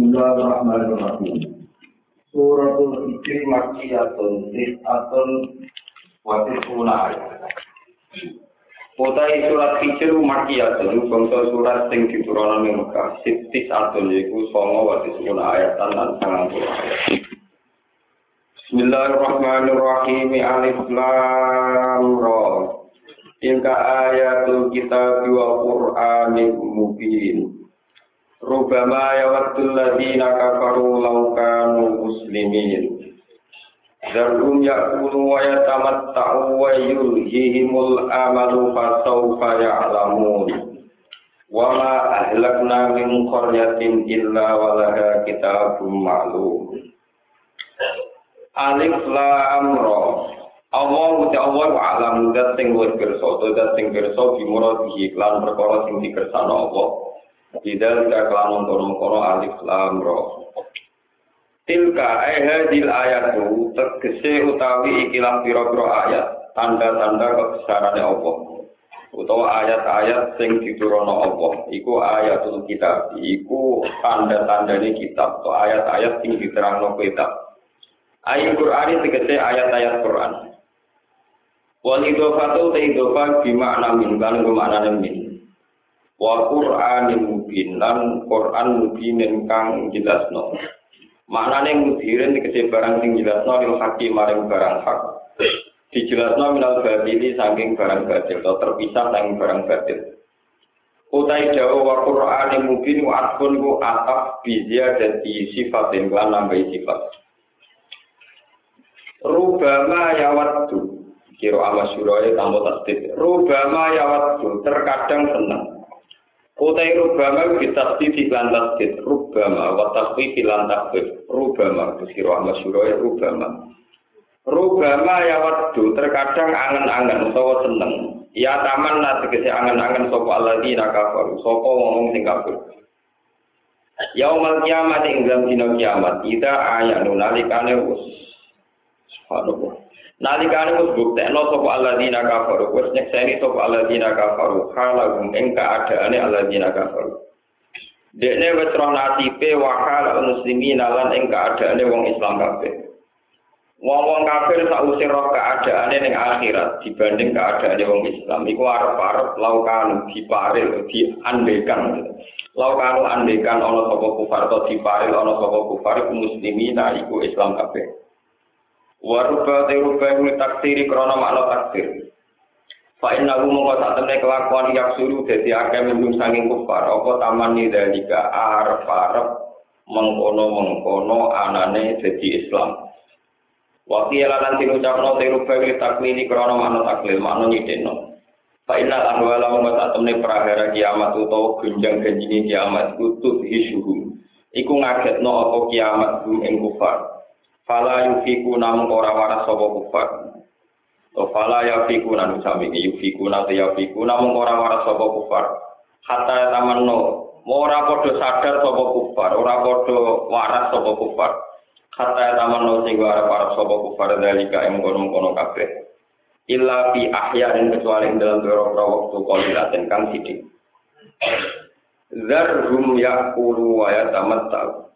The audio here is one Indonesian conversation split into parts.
Bismillahirrahmanirrahim. Suratul Hijri Watisuna. Utai surat surat sing diturana ning Mekah ayat ayat. Bismillahirrahmanirrahim Alif Lam Ra. Tilka ayatul kitab wa mubin Rubama yawaddul ladina kafaru law kanu muslimin. Zarum yakulu wa yatamatta'u wa yulhihimul amalu fasawfa ya'lamun. Wa ma ahlakna min qaryatin illa walaha kitabun ma'lum. Alif lam ra. Allah wa alam dat sing wis kersa, dat sing kersa bimuradihi lan perkara sing dikersana Allah. Tidak kelan kono-kono alif lam ro. Tilka ayat ayatu tegese utawi ikilah pira-pira ayat tanda-tanda kebesaran Allah. Utawa ayat-ayat sing diturunno Allah, iku ayatul kitab, iku tanda-tandane kitab atau ayat-ayat sing diterangno kitab. Ayat Quran tegese ayat-ayat Quran. Wal idhofatu ta idhofa bi makna min kan makna min wa Qur'anin mubin lan Qur'an mubinin kang jelasno. Maknane mudirin dikece barang sing jelasno lil hakim maring barang hak. Dijelasno minal batili saking barang batil atau terpisah saking barang batil. Utai jauh wa Qur'anin mubin wa atfun ku ataf bizia jadi sifatin lan nambahi sifat. Rubama yawattu kira ama suraya tamu tasdid. Rubama yawattu terkadang senang Utai rubama bitasdi di lantasdid rubama wa tasdi di lantasdid rubama Kusiro ahmad syuraya rubama. Rubama ya wadu terkadang angen-angen utawa seneng. Ya taman lah tegesi angen-angen sopo alladhi nakafaru Sopo ngomong sing kafir. Yaumal kiamat ing dalam kiamat Ida ayat nunalikane us Subhanallah Nalikane wis buktekno sapa alladzina kafaru, wis nyekseni sapa alladzina kafaru, halagum ing kaadaane alladzina kafaru. Dekne wis roh nasibe wa hal muslimin lan ing wong Islam kabeh. Wong-wong kafir sausé roh kaadaane ning akhirat dibanding kaadaane wong Islam iku arep-arep laukan diparil diandekan. Laukan andekan ana sapa kufar to diparil ana sapa kufar muslimin iku Islam kabeh. Waruba teruba ini taksiri krono makna taksir. Fa inna hu mongko sak temne kelakuan yak suruh dadi akeh mendung sanging kufar apa taman ni dalika arep-arep mengkono-mengkono anane dadi Islam. Waktu lan diucapno teruba ini taklili krono makna taklil makna nyideno. Fa inna ahwala mongko sak temne prahara kiamat utawa gunjang ganjine kiamat kutub hisuhum. Iku ngagetno apa kiamat ing kufar. Fala yufiku namun ora waras sapa kufar. To fala yufiku namun sami yufiku namun yufiku namun ora waras sapa kufar. Hatta tamanno ora padha sadar sapa kufar, ora padha waras sapa kufar. Hatta tamanno sing ora waras sapa kufar dalika ing kono-kono kabeh. Illa fi ahyain kecuali dalam beberapa waktu kolilaten kang sidik. Zarhum yakulu wa yatamattau.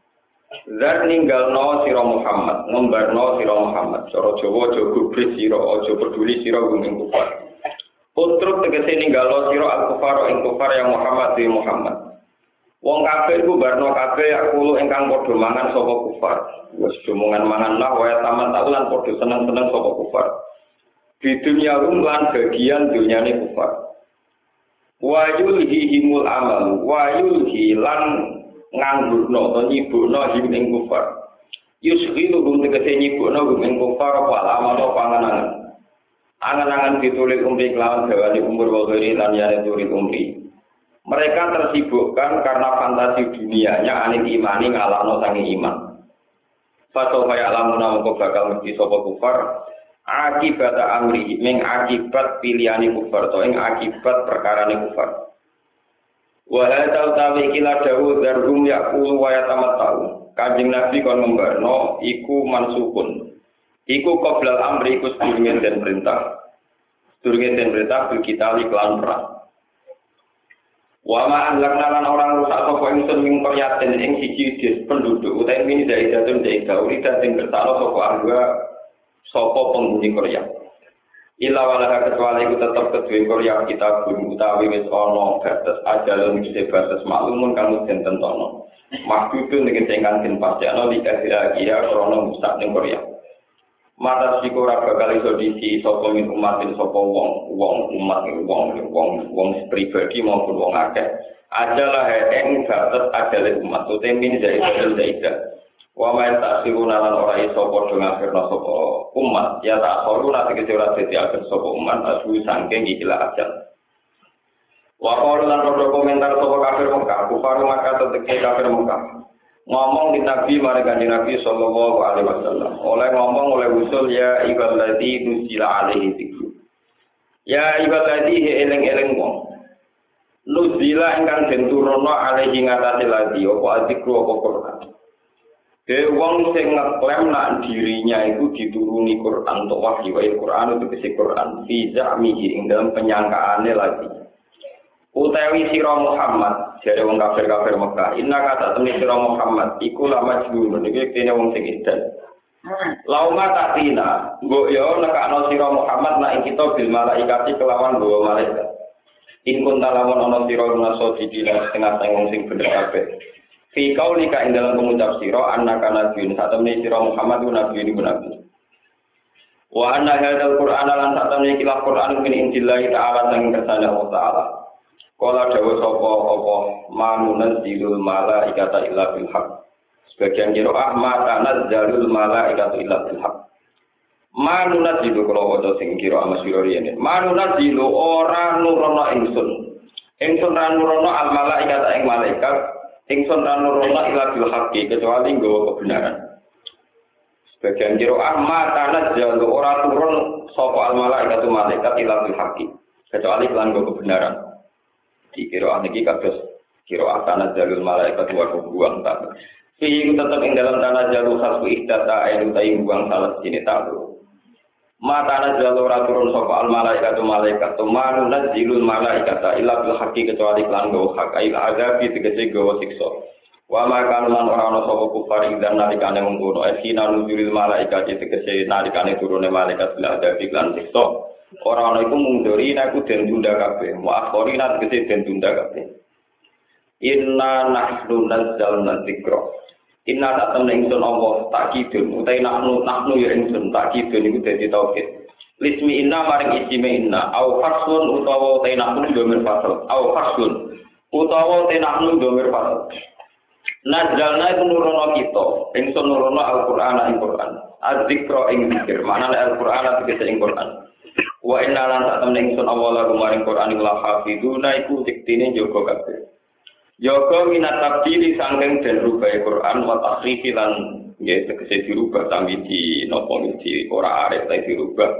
Zat ninggalno sira Muhammad, ngembarno sira Muhammad. Cara Jawa aja gubris sira, aja peduli sira ing kufar. Utruk tegese ninggalo sira al-kufar ing kufar yang Muhammad di Muhammad. Wong kafir ku barno kabeh aku ingkang padha mangan sapa kufar. Wis omongan mangan lah wae taman taulan padha seneng-seneng sapa kufar. Di dunia rum lan bagian dunyane kufar. Wa yulhihimul amal, wa yulhi nganggurno to nyibukno him ing kufar. Yusghilu hum tegese nyibukno hum ing kufar apa lama to panganan angan-angan ditulis umri kelawan gawani umur wagari lan yane tulis umri. Mereka tersibukkan karena fantasi dunianya aneh imani ngalahno sangi iman. Fato kaya lamun kok bakal mesti sapa kufar akibat amri ming akibat pilihane kufar to ing akibat perkarane kufar Wa hadza utawi kila dawu darhum yaqulu wa yatamattau. Kanjeng Nabi kon membarno iku mansukun. Iku qoblal amri iku sedurunge den perintah. Sedurunge den perintah bil kita kelan perang. Wa ma anlakna lan orang rusak sapa ingsun ing qaryatin ing siji des penduduk utawi ini dari jatun dari gauri dateng kersane sapa angga sapa penghuni Korea. Ila wala kecuali ku tetep kedue Korea kita pun utawi wis ana batas ajal ing batas maklumun kamu den tentono. Maksudku ning sing den pasjakno di kira-kira krono musak ning Korea. mata siku ora bakal iso disi sapa min umatin sapa wong wong umat wong wong wong pribadi maupun wong akeh adalah ing batas adale umat to temin daida wa ma tasiruna lan ora iso padha ngakirno sapa umat. Ya tak soru nanti kece ora dadi akhir sapa umat asu sangking ikilah ajal. Wa qalu lan komentar sapa kafir Mekah. Kufar maka teteke kafir Mekah. Ngomong di Nabi mari kanjeng Nabi sallallahu alaihi wasallam. Oleh ngomong oleh usul ya ibadati nusila alaihi dzikru. Ya ibadati eling-eling wong. Nuzila ingkang den turunno alaihi ngatasi lagi apa dzikru apa Quran De wong sing ngeklaim nak dirinya itu dituruni Quran untuk wahyu Quran itu kesi Quran. Fi za'mihi ing dalam penyangkaane lagi. Utawi sira Muhammad jare wong kafir-kafir Mekah. Inna kata temni sira Muhammad iku la majnun. Iki kene wong sing edan Lauma tatina, mbok yo nekakno sira Muhammad nak kita bil malaikati kelawan dua malaikat. In kun talamun ana sira naso didina setengah sing bener kabeh. Fi kaulika ing dalam pengucap sira annaka nabiyyun satemene sira Muhammad ku nabi ini nabi. Wa anna hadzal Qur'an lan satemene kilah Qur'an min indillah ta'ala sang kersane Allah ta'ala. Kala dawa sapa apa manunan zilul malaikata illa bil haq. Sebagian kira ah mata nazalul malaikata illa bil haq. Manunat zilu kalau wajah sing kira ama sirori ini. Manunat zilu ora nurono ingsun. Ingsun ra nurono al malaikata ing malaikat. Ingsun ra nurono illa bil haqqi kecuali nggawa kebenaran. Sebagian kira ah mata nazalu ora turun sapa al malaikatu malaikat illa bil haqqi kecuali kelan kebenaran. di kira niki kados kira tanah jalul malaikat wa buang tak Fi tetap ing dalam tanah jalur khasbu ihdata ayu tayi buang salah sini tahu. Ma tanah jalur turun sapa al malaikat malaikat tu manu nazilul malaikat illa bil haqqi kecuali lan go hak ail azabi tegese go siksa. Wa ma kan lan ora ana sapa kufar ing dan nalikane mengkono esina nuzulil malaikat tegese nalikane turune malaikat bil azabi lan siksa. Orang ana iku munduri aku den tunda kabeh. Wa akhori nang kete den tunda kabeh. Inna nahnu nazzalna dzikra. Inna tak temen ingsun Allah tak kidun utai nahnu nahnu ya ingsun tak kidun iku dadi tauhid. Lismi inna maring isime inna au fasun utawa utai nahnu domir fasal. Au fasun utawa utai nahnu domir fasal. Nazzalna itu nurono kita, ingsun nurono Al-Qur'an ing Qur'an. Az-dzikra ing zikir, mana Al-Qur'an tegese ing Qur'an. Wa inna lan sak temen ingsun awala kumaring Quran ing lahafiduna iku diktine jaga kabeh. Jaga minat tabdili sangking den rubah Quran wa tahrifi lan nggih tegese dirubah sami di napa di ora arep ta dirubah.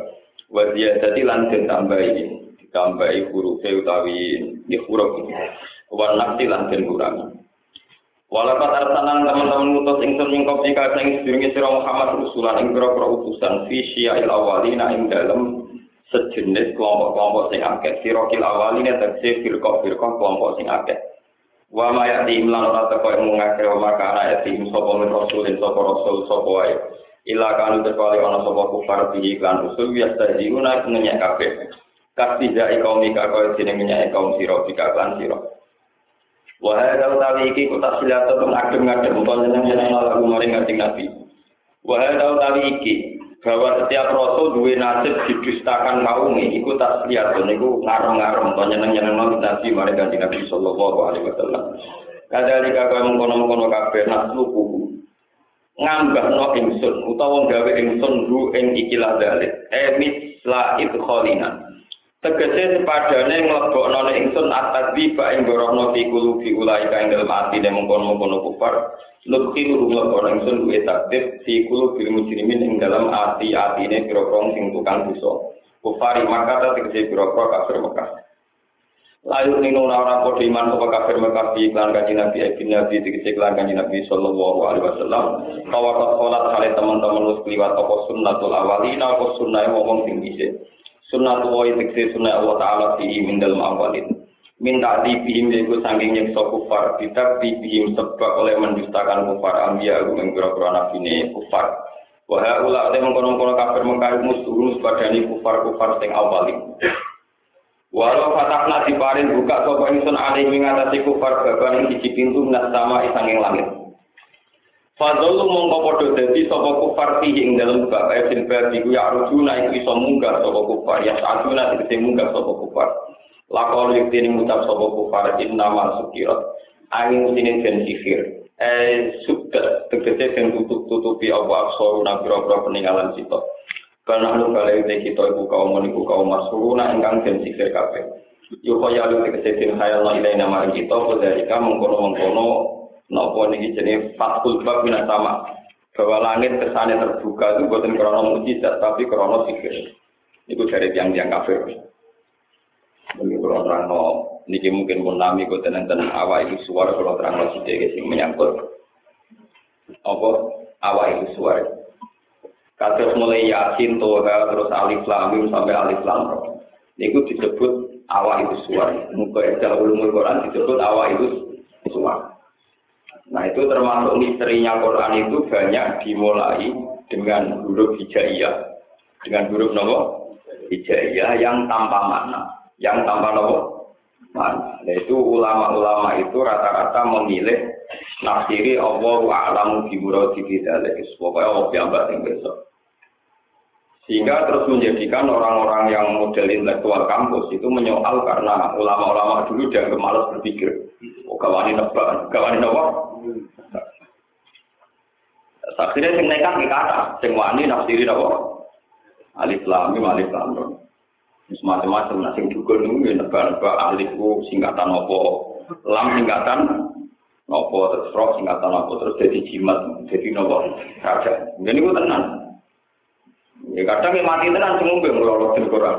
Wa ziyadati lan den tambahi ditambahi huruf utawi di huruf wa nakti lan den kurangi. Walakat arsalan teman-teman ngutus ingsun mingkop jika sing sedurunge sira Muhammad rusulan ing pira-pira utusan fi syia'il awalina ing dalem sejenis kelompok-kelompok sing akeh. Sirokil awal ini terkse firqah-firqah kelompok sing akeh. Wa ma yati imlan ora teko ing ngakeh wa maka ana yati sapa min rasulin sapa rasul sapa wae. Ila kanu terkali ana sapa kufar bihi lan usul biasa diuna ngenyek kabeh. Kastija kaum ika kaya dene ngenyek kaum sira bika lan sira. Wa hadza utawi iki kota silata teng adem-adem utawa nyeneng-nyeneng lagu maring Nabi. Wa hadza utawi iki bahwa setiap rasul duwe nasib didustakan kaum ini iku tak lihat niku ngarem-ngarem to nyeneng-nyeneng nang nabi mari kanjeng Nabi sallallahu alaihi wasallam. Kadalika kaya mengkono-mengkono kabeh nasluku ngambah no ingsun utawa gawe ingsun ru ing ikilah dalik emis la idkhalina tegese sepadane nglebokno ingsun atadzi ba ing gorono fi kulubi ulai ka ing dalem atine mengkono-mengkono kufar Lutfi nurung orang ingsun duwe takdir si kulo bil mujrimin ing dalam ati atine pira-pira sing tukang dosa. Kufari maka ta tegese pira-pira kafir Mekah. Layu nino ora padha iman sapa kafir Mekah di iklan kanjeng Nabi ibn Nabi tegese iklan kanjeng Nabi sallallahu alaihi wasallam. Kawakat salat kali teman-teman wis kliwat apa sunnatul awalina apa sunnah wong sing dhisik. Sunnatul wa tegese sunnah Allah taala fi min dalem awalin. minta dibihim yaitu saking nyeksa kufar. Kita dibihim sebab oleh mendustakan kufar. Ambia aku mengkura-kura nabi ini kufar. Wahai ula oleh mengkono-kono kafir mengkayu musuh padani kufar-kufar sing awali. Walau fatakna diparin buka sopa ingsun alih mengatasi kufar baban yang siji pintu minas sama isanging langit Fadlu mongko padha dadi sapa kufar fihi ing dalem bab ayat bab iku ya rujuna iku iso munggah sapa kufar ya saduna tegese munggah sapa kufar. Lakon yukti ning ngucap sapa kufar inna ma sukirat. Angin sini den sihir eh sudah tegese den tutup tutupi apa aksor nang pira-pira peninggalan sito karena lu kali ini kita ibu kaum ibu kaum masuluna ingkang den sihir kabeh. Yuko ya lu tegese den khayal la ilaha nama kita kodalika mengkono mengkono nopo niki jenenge fatul bab sama bahwa langit kesane terbuka itu bukan krono mujizat tapi krono sihir itu dari tiang-tiang kafir ini kalau terang no, niki mungkin pun nami kau tenang tenang awal itu suara kalau terang no sih sing menyangkut apa awal itu suara. Kasus mulai yakin toha terus alif lam sampai alif lam Niku disebut awal itu suara. Muka ejal ulumul Quran disebut awal itu suara. Nah itu termasuk misterinya Quran itu banyak dimulai dengan huruf hijaiyah. Dengan huruf nopo hijaiyah yang tanpa makna yang tanpa nopo mana. Nah itu ulama-ulama itu rata-rata memilih nafsiri Allah a'lamu di muradi bidzalik. Pokoknya Allah yang besok. Sehingga terus menjadikan orang-orang yang model intelektual kampus itu menyoal karena ulama-ulama dulu dianggap malas berpikir. Oh, kawani nebak, kawani nebak. Akhirnya sing nekat di kata, sing wani nafsiri napa? Alif lam mim alif lam Semacam-macam, nah sing dukun itu ya nebak-nebak alifku singkatan apa, lam singkatan apa, terus roh singkatan apa, terus jadi jimat, jadi nopo raja. Jadi itu tenang. Ya kadang yang mati tenang semua yang melolot di Quran.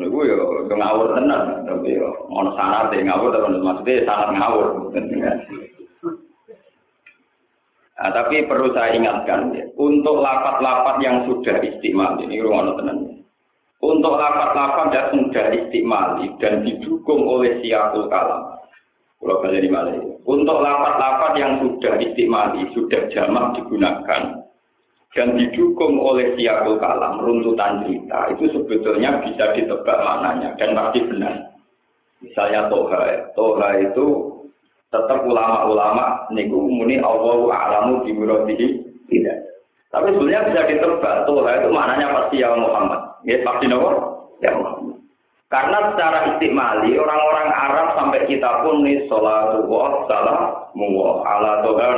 Gue ya ngawur tenang, tapi ya mau sanat ya ngawur, tapi maksudnya sangat ngawur. Nah, tapi perlu saya ingatkan ya, untuk lapat-lapat yang sudah istimal ini ruang tenang. Untuk lapat-lapat yang sudah istimal dan didukung oleh siapul kalam. Kalau kalian di mana Untuk lapat-lapat yang sudah istimal, sudah jamak digunakan dan didukung oleh siapul kalam, runtutan cerita, itu sebetulnya bisa ditebak maknanya dan pasti benar. Misalnya toha, toha itu tetap ulama-ulama niku muni Allahu a'lamu bi muradihi tidak. Tapi sebenarnya bisa ditebak tuh itu maknanya pasti ya Muhammad. Ya pasti nopo? Ya Muhammad. Karena secara istimali orang-orang Arab sampai kita pun nih sholatu wa salam wa ala toha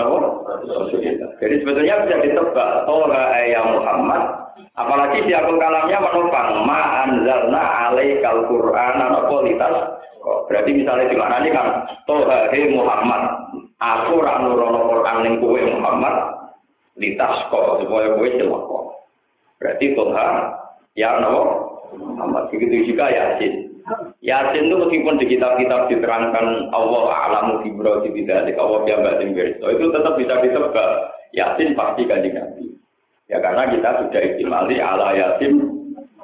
Jadi sebetulnya bisa ditebak toha ya Muhammad. Apalagi di akun kalamnya menopang ma anzalna alaikal Qur'an nopo litas kok. Berarti misalnya di mana kan Toha Muhammad, aku ora nurono Quran ning kowe Muhammad litas kok supaya kowe kok. Berarti Toha ya no Muhammad begitu juga Yasin. Yasin itu meskipun di kitab-kitab diterangkan Allah alamu berarti tidak Allah yang batin itu tetap bisa ditebak. Yasin pasti kan Nabi. Ya karena kita sudah istimali ala Yasin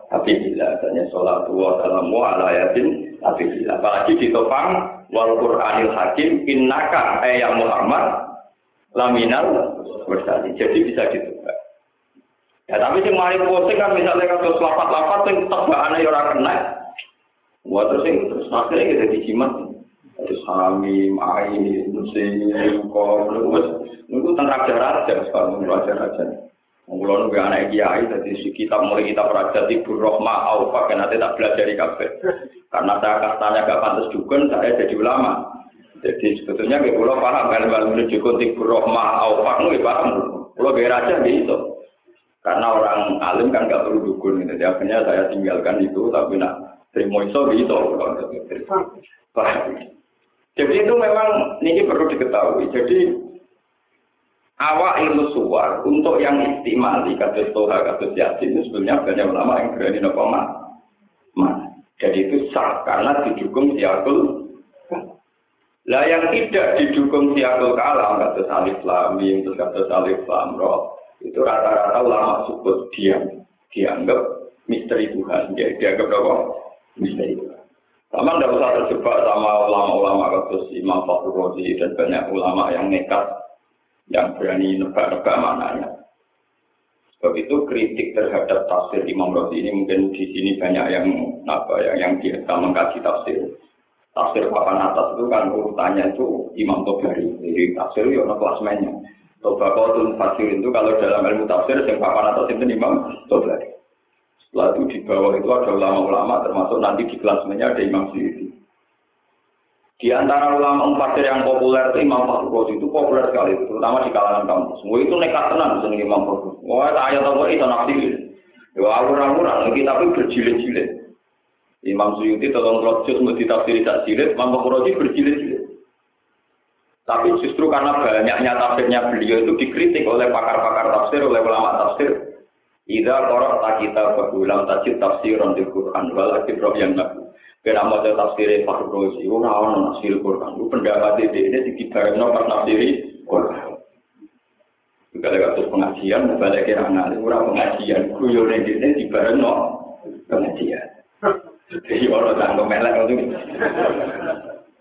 tapi bila tanya sholat wa salamu ala Yasin tapi apalagi ditopang wal Qur'anil Hakim innaka eh ya Muhammad laminal bersali. Jadi bisa ditebak. Ya tapi sing mari kan misalnya kasus lapat-lapat sing tebakane ya ora kena. Wah terus sing terus akhirnya kita dijimat. Terus hamim, ain, musim, kok, nunggu tentang raja-raja sekarang raja-raja. Mulai nunggu anak kiai, jadi si kita mulai kita perajat ibu rohma aufa, kan nanti tak belajar di kafe. Karena saya kastanya gak pantas dukun, saya jadi ulama. Jadi sebetulnya kayak pulau paham kan kalau menuju ibu rohma aufa, nggak paham. Pulau biar aja gitu. Karena orang alim kan gak perlu dukun, jadi akhirnya saya tinggalkan itu, tapi nak terima iso gitu. Jadi itu memang ini perlu diketahui. Jadi awak ilmu suar untuk yang istimali kasus toha kasus yasin itu sebenarnya banyak ulama yang berani nopo mana jadi itu sah karena didukung siakul lah yang tidak didukung siakul kalam kasus alif lamim terus kasus alif lamro itu rata-rata ulama sebut diam dianggap misteri Tuhan. Ya, dianggap apa? Misteri Tuhan. Sama tidak usah terjebak sama ulama-ulama kasus Imam Fakhur Razi dan banyak ulama yang nekat yang berani nebak-nebak mananya. Sebab itu kritik terhadap tafsir Imam Razi ini mungkin di sini banyak yang apa ya yang biasa mengkaji tafsir. Tafsir papan atas itu kan urutannya itu Imam Tobari. Jadi tafsir itu ada klasmennya. Tobakotul Fasir itu kalau dalam ilmu tafsir yang papan atas itu Imam Tobari. Setelah itu di bawah itu ada ulama-ulama termasuk nanti di klasmennya ada Imam Syuuti. Di antara ulama empat yang populer itu Imam Fakhur itu populer sekali, terutama di kalangan kampus. Semua itu nekat tenang di Imam Fakhur. Wah, ayat apa itu nafsi. Ya, awur-awuran, kita pun berjilid-jilid. Imam Suyuti tolong rojus mesti tafsir tak jilid, Imam Fakhur berjilid-jilid. Tapi justru karena banyaknya tafsirnya beliau itu dikritik oleh pakar-pakar tafsir, oleh ulama tafsir, Ida korok tak kita berulang tajid tafsiran di Quran walakin roh yang nabi. Kena mau tafsir Fakhr Rozi, orang nafsir Quran. Lu pendapat ini ini di no pas nafsiri Quran. Juga kasus pengajian, balik kira ngali, orang pengajian, kuyo ini di no pengajian. Jadi orang tanggung melek itu.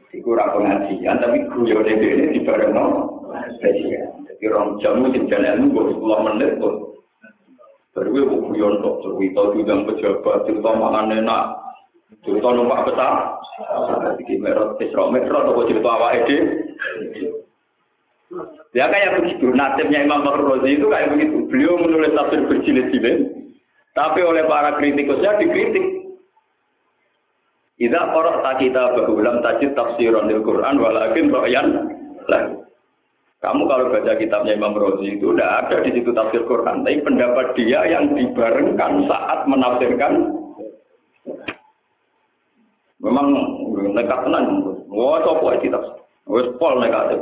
Kurang pengajian, tapi kuyo ini di no pengajian. Jadi orang jamu di jalan itu, 10 menit, Baru gue mau guyon kok cerita bidang pejabat, cerita makan enak, cerita numpak besar. Jadi merot, isra merot, atau cerita awak ide. Ya kayak begitu, nasibnya Imam Bakar Razi itu kayak begitu. Beliau menulis tafsir berjilid-jilid, tapi oleh para kritikusnya dikritik. Idza qara'ta kita berulang tajid tafsiran al Quran walakin ra'yan lah. Kamu kalau baca kitabnya Imam Rozi itu tidak ada di situ tafsir Quran, tapi pendapat dia yang dibarengkan saat menafsirkan memang nekat tenan. Wah, coba itu tafsir. Wes pol negatif.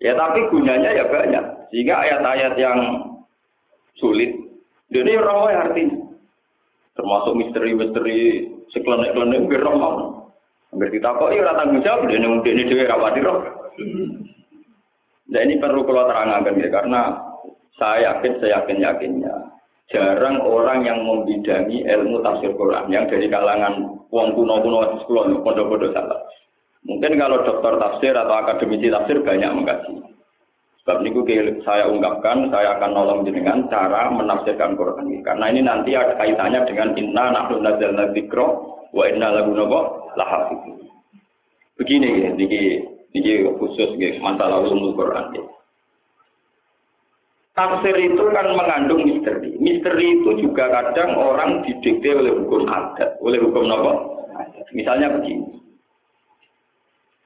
Ya tapi gunanya ya banyak. Sehingga ayat-ayat yang sulit, ini rawa artinya. Termasuk misteri-misteri seklenek-klenek biar roh Hampir ditakok, iya tanggung jawab, ini ini dia rawati roh. Nah ini perlu kalau terangkan ya, karena saya yakin, saya yakin yakinnya jarang orang yang membidangi ilmu tafsir Quran yang dari kalangan wong kuno kuno sekolah pondok-pondok salah. Mungkin kalau dokter tafsir atau akademisi tafsir banyak mengkaji. Sebab ini saya ungkapkan, saya akan nolong dengan cara menafsirkan Quran ini. Karena ini nanti ada kaitannya dengan inna nahnu nazzalna dzikra wa inna lahu lahafidun. Begini ya, ini ini khusus gitu, masalah ulumul Quran. Ya. Tafsir itu kan mengandung misteri. Misteri itu juga kadang orang didikte oleh hukum adat, oleh hukum apa? Misalnya begini.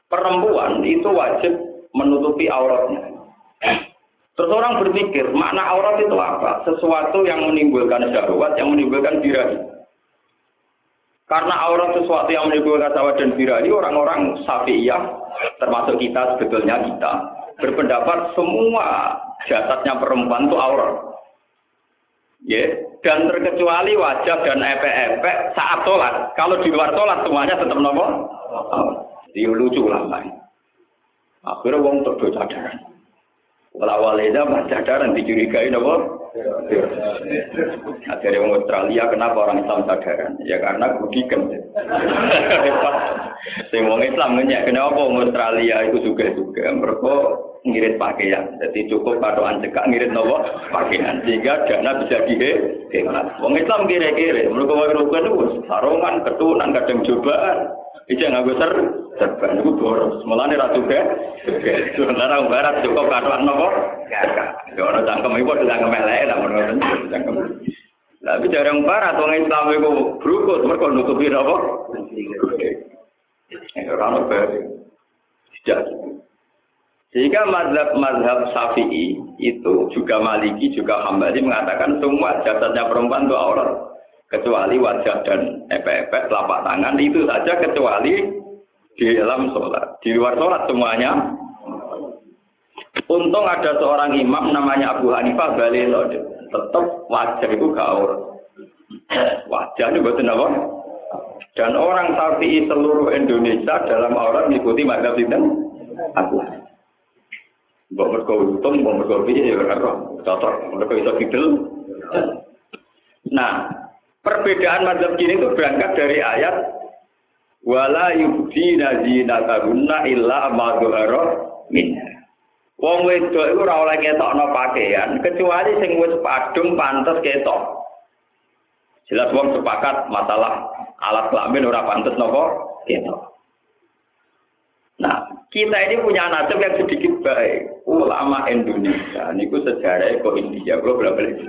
Perempuan itu wajib menutupi auratnya. Terus orang berpikir, makna aurat itu apa? Sesuatu yang menimbulkan syahwat, yang menimbulkan birahi. Karena aurat sesuatu yang menimbulkan syahwat dan birahi, orang-orang safiyah termasuk kita sebetulnya kita berpendapat semua jasadnya perempuan itu aurat. Ya, dan terkecuali wajah dan epek-epek saat sholat. Kalau di luar sholat semuanya tetap nopo. Dia lucu lah. Akhirnya wong terdo cadaran. Walau waleda mas cadaran dicurigai nopo. Dari orang Australia kenapa orang Islam sadaran? Ya karena budikan. Sing wong Islam nanya kenapa orang Australia itu juga juga mereka ngirit pakaian. Jadi cukup patokan cekak ngirit nopo pakaian sehingga dana bisa dihemat. Wong Islam kira-kira mereka mau rukun itu sarungan, ketunan, kadang cobaan. Ija nggak gue ser, serban itu boros. Malah nih ratu ke, sementara barat cukup katuan nopo. Ya orang cangkem itu udah cangkem elek lah menurut cangkem. Tapi jarang barat orang Islam itu berukut, mereka nutupi nopo. Ya barat. Tidak. Sehingga mazhab-mazhab Syafi'i itu juga Maliki juga Hambali mengatakan semua jasadnya perempuan itu aurat kecuali wajah dan epek-epek telapak tangan itu saja kecuali di dalam sholat. Di luar sholat semuanya. Untung ada seorang imam namanya Abu Hanifah Balilo tetap wajah itu gaul wajah itu betul apa? Dan orang sapi seluruh Indonesia dalam orang mengikuti mazhab itu Abu Mbak mereka untung, mbak mereka piye ya kan cocok, mereka bisa fidel. Nah, Perbedaan mazhab kini itu berangkat dari ayat wala yubdina zinatahunna illa ma minha. Wong wedok iku ora oleh ngetokno pakaian kecuali sing wis padung pantes ketok. Jelas wong sepakat masalah alat kelamin ora pantes nopo ketok. Nah, kita ini punya nasib yang sedikit baik. Ulama Indonesia, niku sejarah kok India, kalau balik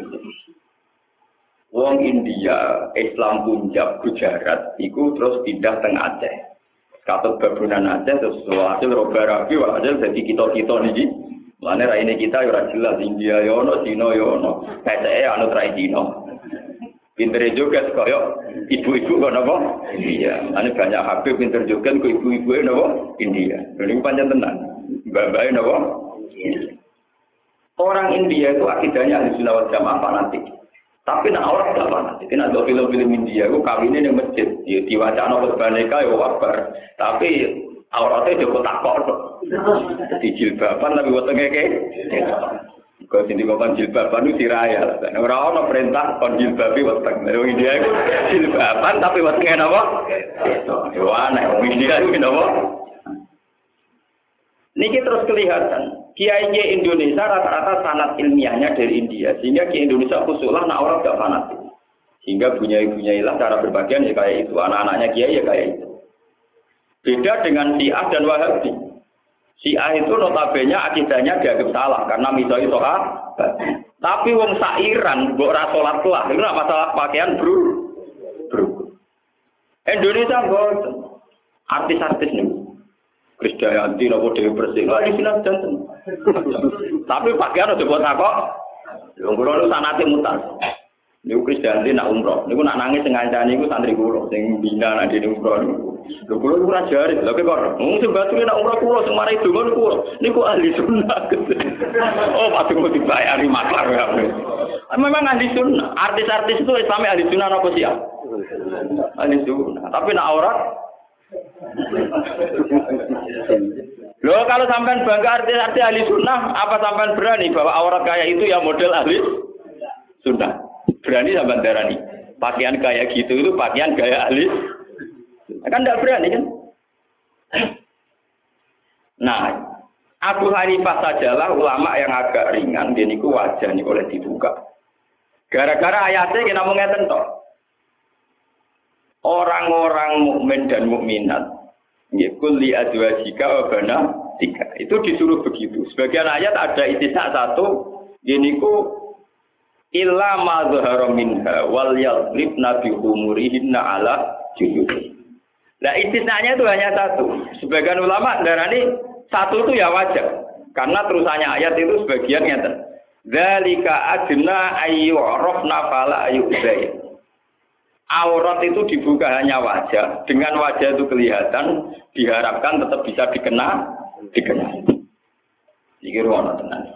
Wong India, Islam Punjab, Gujarat, iku terus pindah tengah Aceh. Katut babunan Aceh, terus hasil roba rabi, hasil jadi kita-kita nih. Mana rai ini kita ya jelas India yono, Cina yono, PCE anu trai Cina. Pinter juga kaya ibu-ibu kok napa? India. Ane banyak Habib pinter juga kok ibu-ibu napa? India. Ini panjang tenan. Mbak-mbak napa? Orang India itu akidahnya ahli sunnah wal jamaah fanatik. Tapi nak orang tidak fanatik. Nak film-film India itu kawinnya di masjid. Ya, diwacana khutbah ya wabar. Tapi auratnya juga takut. Di jilbaban tapi buat ngeke. Kau sini kau kan jilbaban itu siraya. Orang orang perintah kon jilbabi weteng. Dari India itu jilbaban tapi wetengnya apa? Itu aneh. India itu apa? Niki terus kelihatan. Kiai Indonesia rata-rata sanat ilmiahnya dari India. Sehingga Kiai Indonesia khususlah nak orang gak fanatik. Sehingga punya ibunya ilah cara berbagian ya kayak itu. Anak-anaknya Kiai ya kayak itu. Beda dengan Syiah dan Wahabi. Syiah itu notabene akidahnya dianggap salah karena misalnya soal tapi wong sairan mbok ora kelah itu masalah pakaian bro. Bro. Indonesia boten. Artis-artis nih. Krisdayanti nopo Dewi Persik. Lah di sini janten. Tapi pakaian udah buat apa? Wong kula nu sanate mutas. Niku Krisdayanti nak umroh. Niku nak nangis sing ngancani niku santri kula sing bina nak dene umroh niku. Lho kula ora jare, lho kok ora. Wong sing batu nak umroh kula sing mari donga niku niku ahli sunnah. oh, pasti kok dibayari maklar ya. Memang ahli sunnah. Artis-artis itu Islam ahli sunnah apa sih? Ahli sunnah. Tapi nak aurat Loh kalau sampean bangga artis-artis ahli sunnah, apa sampean berani bahwa aurat kayak itu ya model ahli sunnah? Berani sampai darani. Pakaian kayak gitu itu pakaian gaya ahli. Kan tidak berani kan? Nah, Abu Hanifah sajalah ulama yang agak ringan, dia niku wajah oleh dibuka. Gara-gara ayatnya kita mau ngeten. Orang-orang mukmin dan mukminat, ya kulli azwajika wa bana tiga. Itu disuruh begitu. Sebagian ayat ada itisak satu, ku illa ma dhahara minha wal yadribna bi humurihinna ala juyubi. Nah istisnanya itu hanya satu. Sebagian ulama darani satu itu ya wajar. Karena terusannya ayat itu sebagian nyata. Dzalika adna ayyurafna fala ayyubay. Aurat itu dibuka hanya wajah. Dengan wajah itu kelihatan, diharapkan tetap bisa dikenal, dikenal. Ini ruang tenang.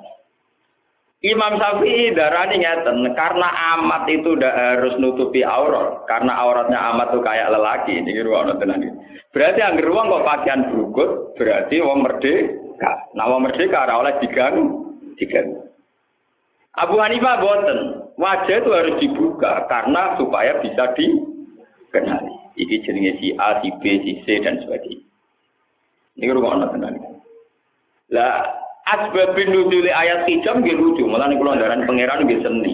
Imam Syafi'i darani ngeten, karena amat itu tidak harus nutupi aurat, karena auratnya amat itu kayak lelaki. Ini ruang tenan Berarti yang ruang kok pakaian berukut, berarti wong merdeka. Nah wong merdeka ora oleh diganggu, diganggu. Abu Hanifah boten, wajah itu harus dibuka karena supaya bisa dikenali. Ini jenenge si A, si B, si C dan sebagainya. Ini ruang tenan. Lah asbabin nuzuli ayat hijab nggih lucu, malah niku londaran pangeran nggih seni.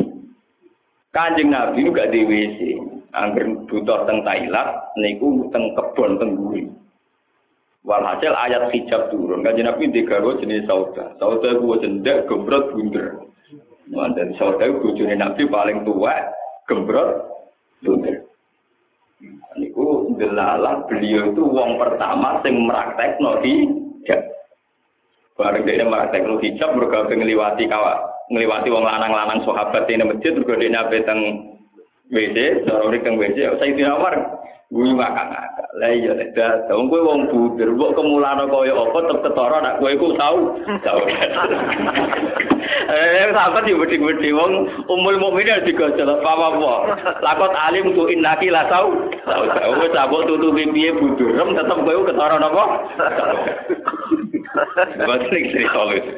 Kanjeng Nabi gak di WC. Angger butuh teng Thailand niku teng kebon teng guri. Walhasil ayat hijab turun. Kanjeng Nabi digawe jenis sauda. Sauda ku jendak gembrot bunder. Dan sauda bojone Nabi paling tua gembrot bunder. Niku delalah beliau itu wong pertama sing meraktekno hijab. Bareng dia malah teknologi hijab mereka ngeliwati kawa ngeliwati wong lanang-lanang sahabat ini masjid dia nabe teng WC, seorang teng WC, saya tidak Umar Gue gak akan ada. Lah iya, lah dah. Kowe wong buder, gue kemulane kaya apa opo tetep ketoro, nak kowe iku tau. Tau Eh, sama sih, berarti wong umul mukmin beda juga, jalan papa. Lakot alim tuh indaki lah tau. Tau tau, gue cabut tutupi pipi buder, tetep kowe ketara napa? Sering cerita lucu.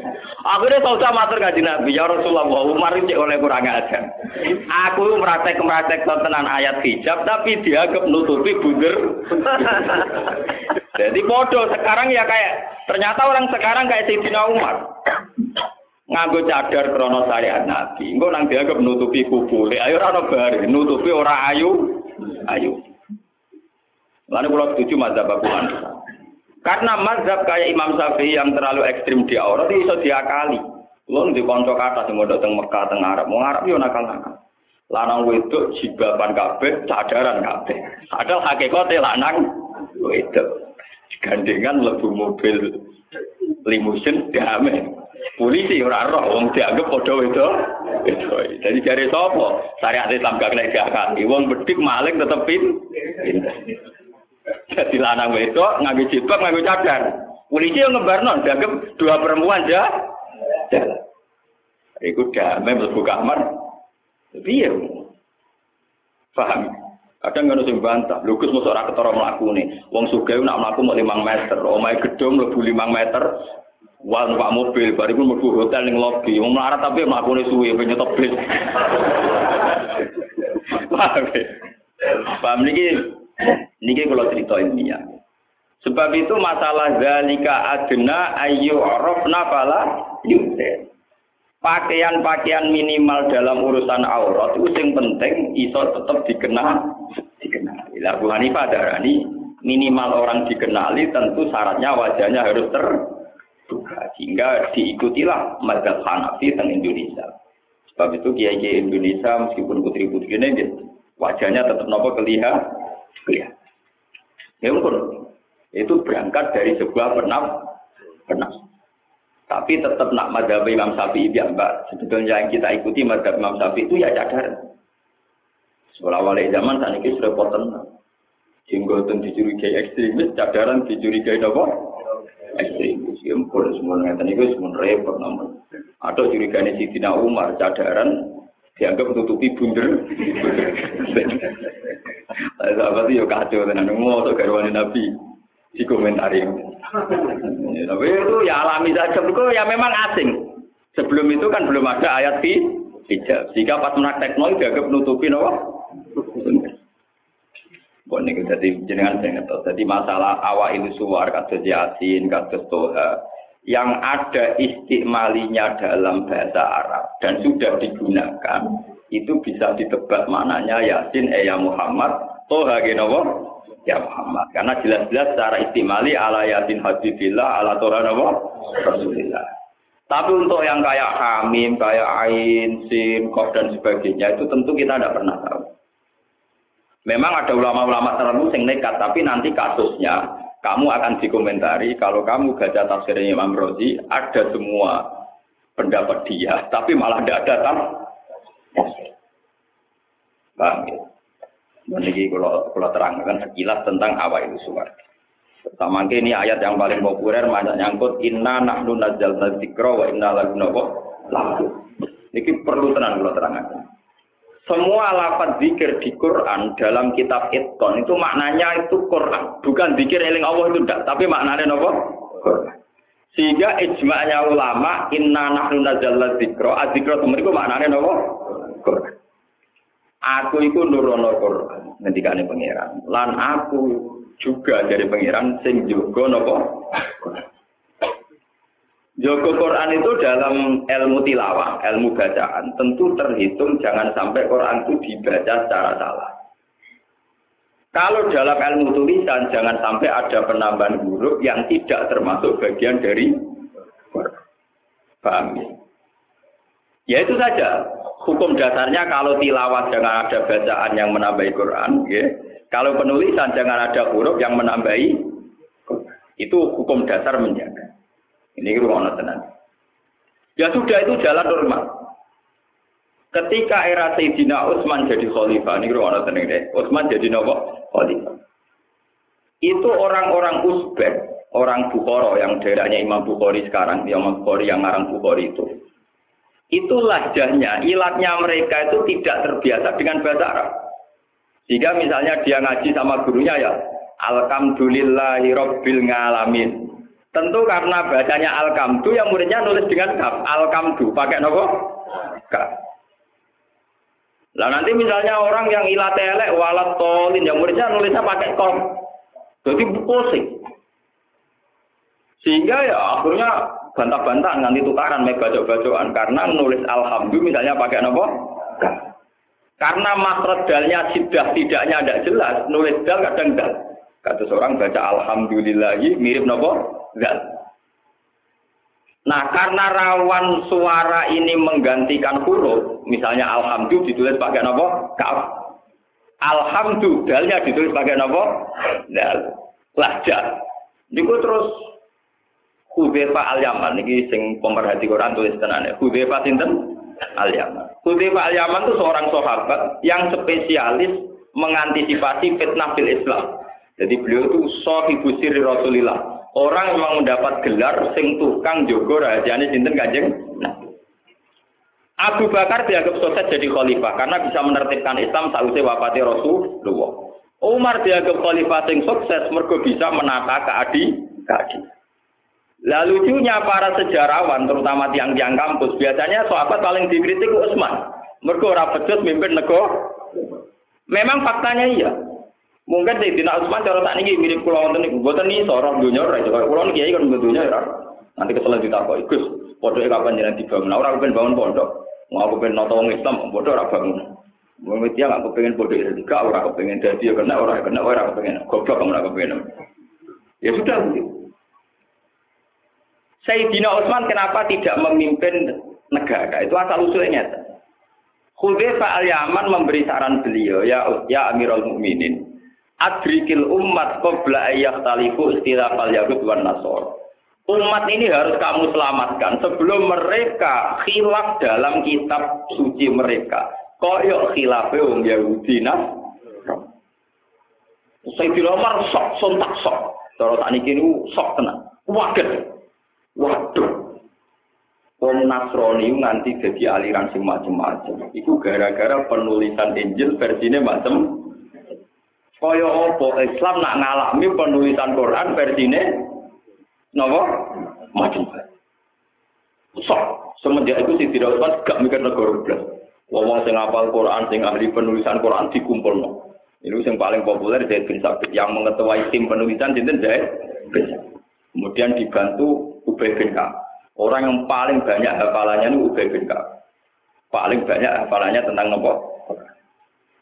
Aku udah tahu sama matur kaji Nabi, ya Rasulullah, Umar itu oleh kurang ajar. Aku meraktek-meraktek tenan ayat hijab, tapi dianggap nutupi bunder. Jadi bodoh sekarang ya kayak, ternyata orang sekarang kayak Sayyidina Umar. Nganggo cadar krono syariat Nabi, engko nang dianggap nutupi kubule. Ayo ora bar, nutupi ora ayu. Ayu. Lalu kalau setuju mazhab Hanifah. Karena mazhab kayak Imam Syafi'i yang terlalu ekstrim di aurat itu bisa diakali. Lo di konco kata sih mau datang Mekah tengah Arab, mau Arab yo nakal nakal. Lanang wedok jibaban kabeh, cadaran kabeh. Padahal hakikate lanang wedok. Gandengan lebu mobil limusin damai. Polisi ora roh wong dianggap padha wedok. Jadi jare sapa? Syariat Islam gak kena diakali. Wong bedik maling tetep. Jadi lanang wedok nganggo jilbab nganggo cadar. Polisi yang ngebarno dianggap dua perempuan aja. Iku damai mlebu kamar. Piye? Paham? Kadang ngono sing bantah, Gus mosok ora ketara mlakune. Wong sugih nak mlaku mau 5 meter, omahe gedung mlebu 5 meter. Wah, numpak mobil, bariku mlebu hotel ning lobby. Wong melarat tapi mlakune suwe pengen nyetop bis. Paham? Paham niki Niki kalau cerita ini ya. Sebab itu masalah zalika adna ayu arafna fala yute. Pakaian-pakaian minimal dalam urusan aurat itu yang penting iso tetap dikenal dikenali. Lah Bu Hanifah darani minimal orang dikenali tentu syaratnya wajahnya harus terbuka sehingga diikutilah mazhab Hanafi teng Indonesia. Sebab itu kiai-kiai Indonesia meskipun putri-putri ini wajahnya tetap nopo kelihatan kelihatan. Ya pun itu berangkat dari sebuah pernah pernah. Tapi tetap nak madhab Imam Syafi'i ya mbak. Sebetulnya yang kita ikuti madhab Imam Syafi'i itu ya cadar. Sekolah wali zaman saat ini sudah poten. Jenggotan dicurigai ekstremis, cadaran dicurigai apa? Ekstremis. Ya pun semua ngeten itu semua repot namun. Atau curiganya Sidina Umar, cadaran dianggap tutupi bunder. Sahabat itu kacau tenan mau garwane Nabi di komentari. Ya, tapi itu ya alami saja, itu ya memang asing. Sebelum itu kan belum ada ayat di hijab. Jika pas teknologi dianggap nutupi nopo. Buat nih jadi jenengan saya ngerti. Jadi masalah awal itu suar kados yasin kados toha yang ada istikmalinya dalam bahasa Arab dan sudah digunakan itu bisa ditebak maknanya Yasin eh ya Muhammad toha genowo ya Muhammad. Karena jelas-jelas secara istimali ala Yasin Habibillah ala Toha nopo? Rasulillah. Tapi untuk yang kayak Hamim, kayak Ain, Sin, Kof dan sebagainya itu tentu kita tidak pernah tahu. Memang ada ulama-ulama tertentu yang nekat, tapi nanti kasusnya kamu akan dikomentari kalau kamu baca tafsirnya Imam Rozi ada semua pendapat dia, tapi malah tidak ada tam. Bang, ya? Ini kalau kalau terangkan sekilas tentang awal itu suar. Pertama ini ayat yang paling populer banyak nyangkut inna nahnu nazzalna dzikra wa inna lahu lahu. Ini perlu tenang kalau terangkan. Semua lafaz zikir di Quran dalam kitab Itkon itu maknanya itu Quran, bukan zikir eling Allah itu tidak, tapi maknanya apa? Quran. Sehingga ijma'nya ulama inna nahnu nazzalna dzikra, adzikra itu maknanya apa? Quran. Aku itu nurono Quran, ngendikane pangeran. Lan aku juga dari pangeran sing juga napa? Quran. Joko Quran itu dalam ilmu tilawah, ilmu bacaan, tentu terhitung jangan sampai Quran itu dibaca secara salah. Kalau dalam ilmu tulisan jangan sampai ada penambahan huruf yang tidak termasuk bagian dari Quran. Ya? Ya itu saja. Hukum dasarnya kalau tilawah jangan ada bacaan yang menambahi Quran, ya. Kalau penulisan jangan ada huruf yang menambahi. Itu hukum dasar menjaga. Ini rumah tenan. Ya sudah itu jalan normal. Ketika era Sayyidina Utsman jadi khalifah, ini rumah tenan deh. Utsman jadi nopo khalifah. Itu orang-orang Uzbek, orang Bukhara yang daerahnya Imam Bukhari sekarang, Imam Bukhari yang ngarang Bukhari itu. Itu lahjahnya, ilatnya mereka itu tidak terbiasa dengan bahasa Arab. Jika misalnya dia ngaji sama gurunya ya, Alhamdulillahi Rabbil Ngalamin. Tentu karena bacanya Al-Kamdu yang muridnya nulis dengan kaf. Al-Kamdu pakai nopo? Kaf. Lah nanti misalnya orang yang ilat elek walat tolin yang muridnya nulisnya pakai kom. Jadi pusing. Sehingga ya akhirnya bantah-bantahan nanti tukaran me bacok-bacokan karena nulis alhamdulillah misalnya pakai nopo? Karena makhraj dalnya sidah tidaknya ada jelas, nulis dal kadang dal. Kata seorang baca alhamdulillahi mirip nopo? Dal. Nah, karena rawan suara ini menggantikan huruf, misalnya alhamdulillah ditulis pakai nopo? Kaf. Alhamdulillahnya ditulis pakai nopo? Dal. Lahjah. Niku terus Hudzefa al-Yaman niki sing pemerhati Quran tulis tenane. Hudzefa sinten? Al-Yaman. Hudzefa al-Yaman itu seorang sahabat yang spesialis mengantisipasi fitnah fil Islam. Jadi beliau itu sahibu sirri Rasulillah. Orang memang mendapat gelar sing tukang jogo rahasiane sinten Kanjeng Abu Bakar dianggap sukses jadi khalifah karena bisa menertibkan Islam sausé wafati Rasulullah. Umar dianggap khalifah sing sukses mergo bisa menata keadi keadi. Lalu lucunya para sejarawan, terutama tiang-tiang kampus, biasanya sahabat paling dikritik Utsman. Mergo ora becus mimpin negara. Memang faktanya iya. Mungkin Sayyidina Utsman cara tak niki mirip kula wonten niku. Mboten iso ora donya ora kaya kula niki kiai kan donya ora. Nanti kesel ditakoki, Gus, pondoke kapan jenengan dibangun? Ora kepen bangun pondok. Mau aku pengen nonton wong Islam, pondok ora bangun. Wong dia nggak kepengen itu tiga, ora kepengen jadi ya kena ora kena ora kepengen. Goblok kamu ora kepengen. Ya sudah Sayyidina Utsman kenapa tidak memimpin negara? Itu asal usulnya. Khudzaifah al-Yaman memberi saran beliau, ya ya Amirul Mukminin, adrikil umat qabla talifu istilafal yahud wan nasor. Umat ini harus kamu selamatkan sebelum mereka khilaf dalam kitab suci mereka. Koyok khilafe wong Yahudi nas. Sayyidina Umar sok sontak sok. Cara tak niki sok tenan. Waget. Waduh. Wong Nasrani nganti jadi aliran sing macem-macem. Iku gara-gara penulisan Injil versinya macem. Kaya apa Islam nak ngalami penulisan Quran versinya napa? Macem. Sok. Semenjak itu si tidak usah gak mikir negara belas. Wong sing hafal Quran, sing ahli penulisan Quran dikumpul no. Ini yang paling populer Zaid bin Sabit yang mengetuai tim penulisan Zaid bin Kemudian dibantu Ubay bin Ka'ab. Orang yang paling banyak hafalannya itu Ubay bin Ka'ab. Paling banyak hafalannya tentang nopo.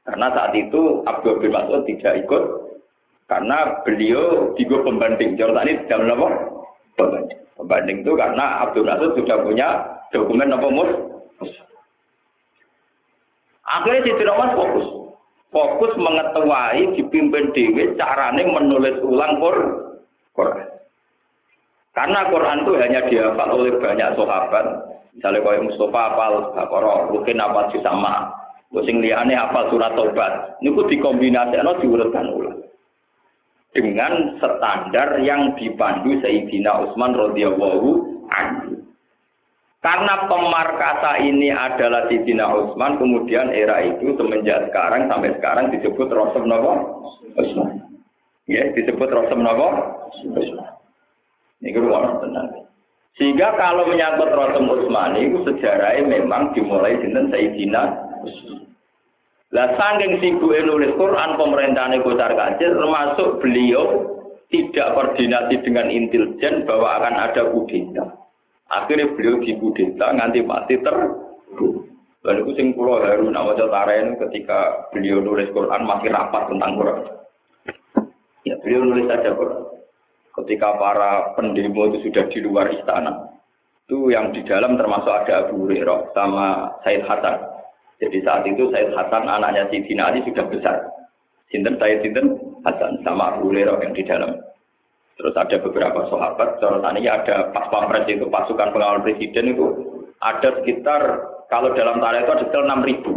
Karena saat itu Abdul bin Mas'ud tidak ikut karena beliau tiga pembanding. Jadi ini tidak nopo pembanding. Pembanding itu karena Abdul Mas'ud sudah punya dokumen nopo mus. Akhirnya si Mas fokus. Fokus mengetahui dipimpin Dewi carane menulis ulang Quran. Karena Quran itu hanya dihafal oleh banyak sahabat. Misalnya kalau Mustafa hafal Baqarah, mungkin hafal sama. Sing liyane hafal surat Taubat. Niku dikombinasikan diurutkan ulang. Dengan standar yang dipandu Sayyidina Utsman radhiyallahu anhu. Karena pemarkasa ini adalah Sayyidina Utsman, kemudian era itu semenjak sekarang sampai sekarang disebut Rasul Nabi Utsman. Ya, disebut Rasul Nabi Utsman. Ini ruang tenang. Sehingga kalau menyangkut Rasul Utsmani itu sejarahnya memang dimulai dengan Sayyidina Utsman. Lah saking sibuk nulis Quran pemerintahan Kocar Kacir termasuk beliau tidak koordinasi dengan intelijen bahwa akan ada kudeta. Akhirnya beliau di kudeta nganti mati ter. Dan itu sing pulau Haru nama ini ketika beliau nulis Quran masih rapat tentang Quran. Ya beliau nulis saja Quran ketika para pendemo itu sudah di luar istana. Itu yang di dalam termasuk ada Abu Hurairah sama Said Hasan. Jadi saat itu Said Hasan anaknya Sidina Ali sudah besar. Sinten Said Sinten Hasan sama Abu Hurairah yang di dalam. Terus ada beberapa sahabat, ini ada pas pampres itu pasukan pengawal presiden itu ada sekitar kalau dalam tarikh itu ada sekitar enam ribu.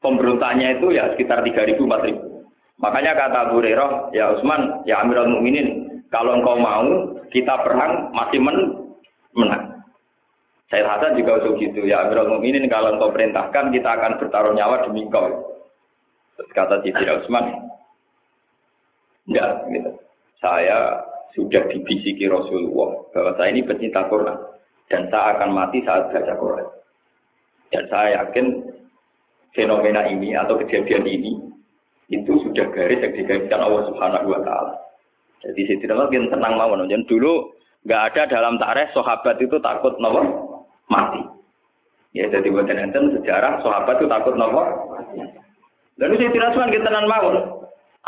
Pemberontaknya itu ya sekitar tiga ribu empat ribu. Makanya kata Abu Hurairah, ya Utsman, ya Amirul Mukminin, kalau engkau mau, kita perang masih men menang. Saya Hasan juga usul gitu ya Amirul Mukminin kalau engkau perintahkan kita akan bertaruh nyawa demi engkau. Terus kata Siti Utsman, enggak gitu. Saya sudah dibisiki Rasulullah bahwa saya ini pecinta Quran dan saya akan mati saat baca Quran. Dan saya yakin fenomena ini atau kejadian ini itu sudah garis yang digariskan Allah Subhanahu wa taala. Jadi tidak mungkin tenang mau Dan dulu nggak ada dalam tarikh sahabat itu takut nopo mati. Ya jadi buat enten sejarah sahabat itu takut nopo. Dan saya tidak kita tenang mau.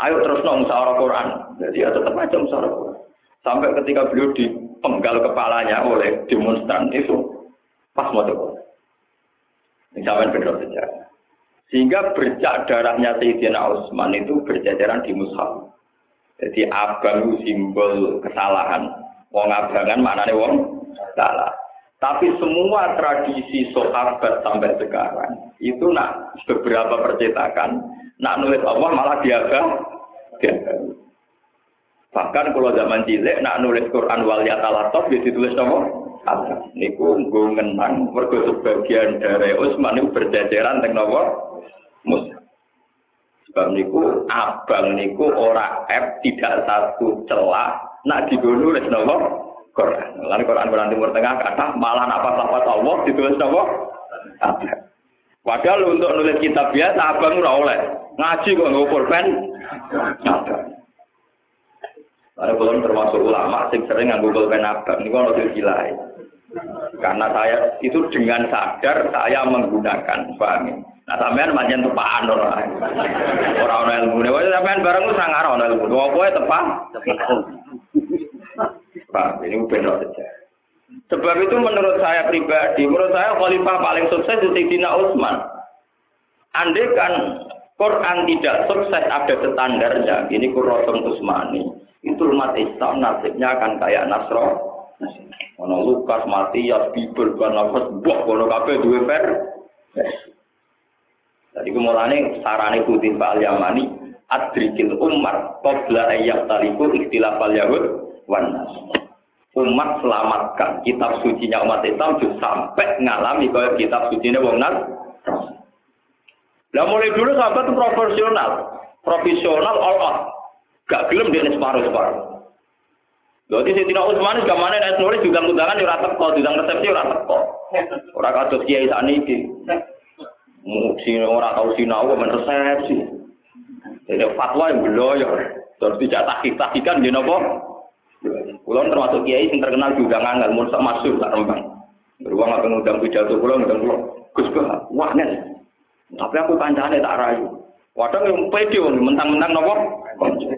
Ayo terus nong musyawarah Quran. Jadi ya tetap aja musyawarah Quran. Sampai ketika beliau dipenggal kepalanya oleh demonstran itu pas mau. Ini sampai benar sejarah. Sehingga bercak darahnya Sayyidina Utsman itu berjajaran di mushaf. Jadi abang itu simbol kesalahan. Wong abangan maknanya wong salah. Tapi semua tradisi sahabat sampai sekarang itu nak beberapa percetakan nak nulis Allah malah biasa. Bahkan kalau zaman cilik nak nulis Quran wal yatalatov ditulis apa? Apa? Niku nggo ngenang mergo sebagian dari Utsman itu berjajaran teng napa? Musa. Sebab niku abang niku ora F tidak satu celah nak nulis napa? Quran. Lalu Quran Quran Timur Tengah kata malah apa-apa Allah ditulis napa? Abang. Padahal untuk nulis kitab biasa abang ora oleh. Ngaji kok nggo pulpen. Lalu belum termasuk ulama sing sering nganggo pulpen abang niku ono gila. Karena saya itu dengan sadar saya menggunakan, paham ya? Nah sampean pancen tepaan ora. Ora ana ilmune. Wis sampean bareng sangar ana ilmu. Apa tepak? Pak, ini benar saja. Sebab itu menurut saya pribadi, menurut saya khalifah paling sukses itu Sayyidina Utsman. Andai kan Quran tidak sukses ada standarnya, ini Qurratum Utsmani. Itu umat Islam nasibnya akan kayak Nasro. Ono Lukas, Matias, Bible, Barnabas, buah kono kabeh duwe ver. Jadi kemulane sarane Putin Pak Al-Yamani adrikil umar qabla ayyat taliku ikhtilaf al-yahud wan umat selamatkan kitab suci nya umat Islam juga sampai ngalami kaya kitab suci nya wong. Lah mulai dulu sahabat profesional, profesional all out. Gak gelem dia separuh separuh. Jadi saya tidak Utsman juga mana nek nulis juga undangan ora teko, udang resepsi ora teko. Ora kados kiai sakniki. Sing ora tau sinau men resepsi. Jadi fatwa yang beloyo. Terus tidak tahkik-tahkikan dia nopo? Kulon termasuk kiai yang terkenal juga nganggal, mau masuk tak rembang. Beruang apa ngundang pidato kulon ngundang kulon. Gus bah, wah nen. Tapi aku kancane tak rayu. Wadah yang pede mentang-mentang nopo.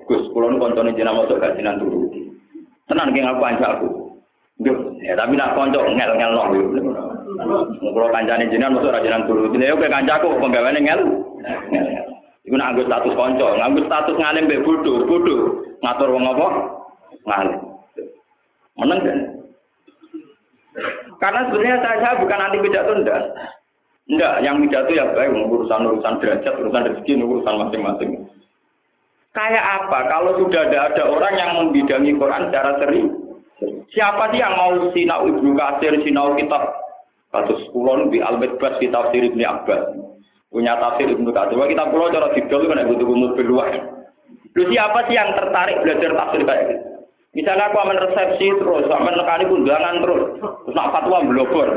Gus kulon koncone jenama masuk gajinan turu. Tenan ki ngaku kancaku. Duh, ya tapi nak konco ngel-ngel no. Kalau kancane jenengan masuk rajinan turu. Ini yo kancaku penggaweane ngel. Iku nak status konco, nganggo status ngalim mbek bodho, bodho. Ngatur wong apa? Ngalim. Menang kan? Karena sebenarnya saya, saya bukan anti pidato enggak. Enggak, yang pidato ya baik urusan-urusan derajat, urusan rezeki, urusan masing-masing. Kayak apa kalau sudah ada ada orang yang membidangi Quran secara seri? Siapa sih yang mau sinau Ibnu Katsir, sinau kitab kasus kulon di Al-Bas kitab Tafsir Ibnu. Punya tafsir Ibnu Katsir. Kita pulau cara didol kan butuh umur luas. Lu siapa sih yang tertarik belajar tafsir kayak gitu? Misalnya aku aman resepsi terus, aman nekani undangan terus, terus nak fatwa blogor.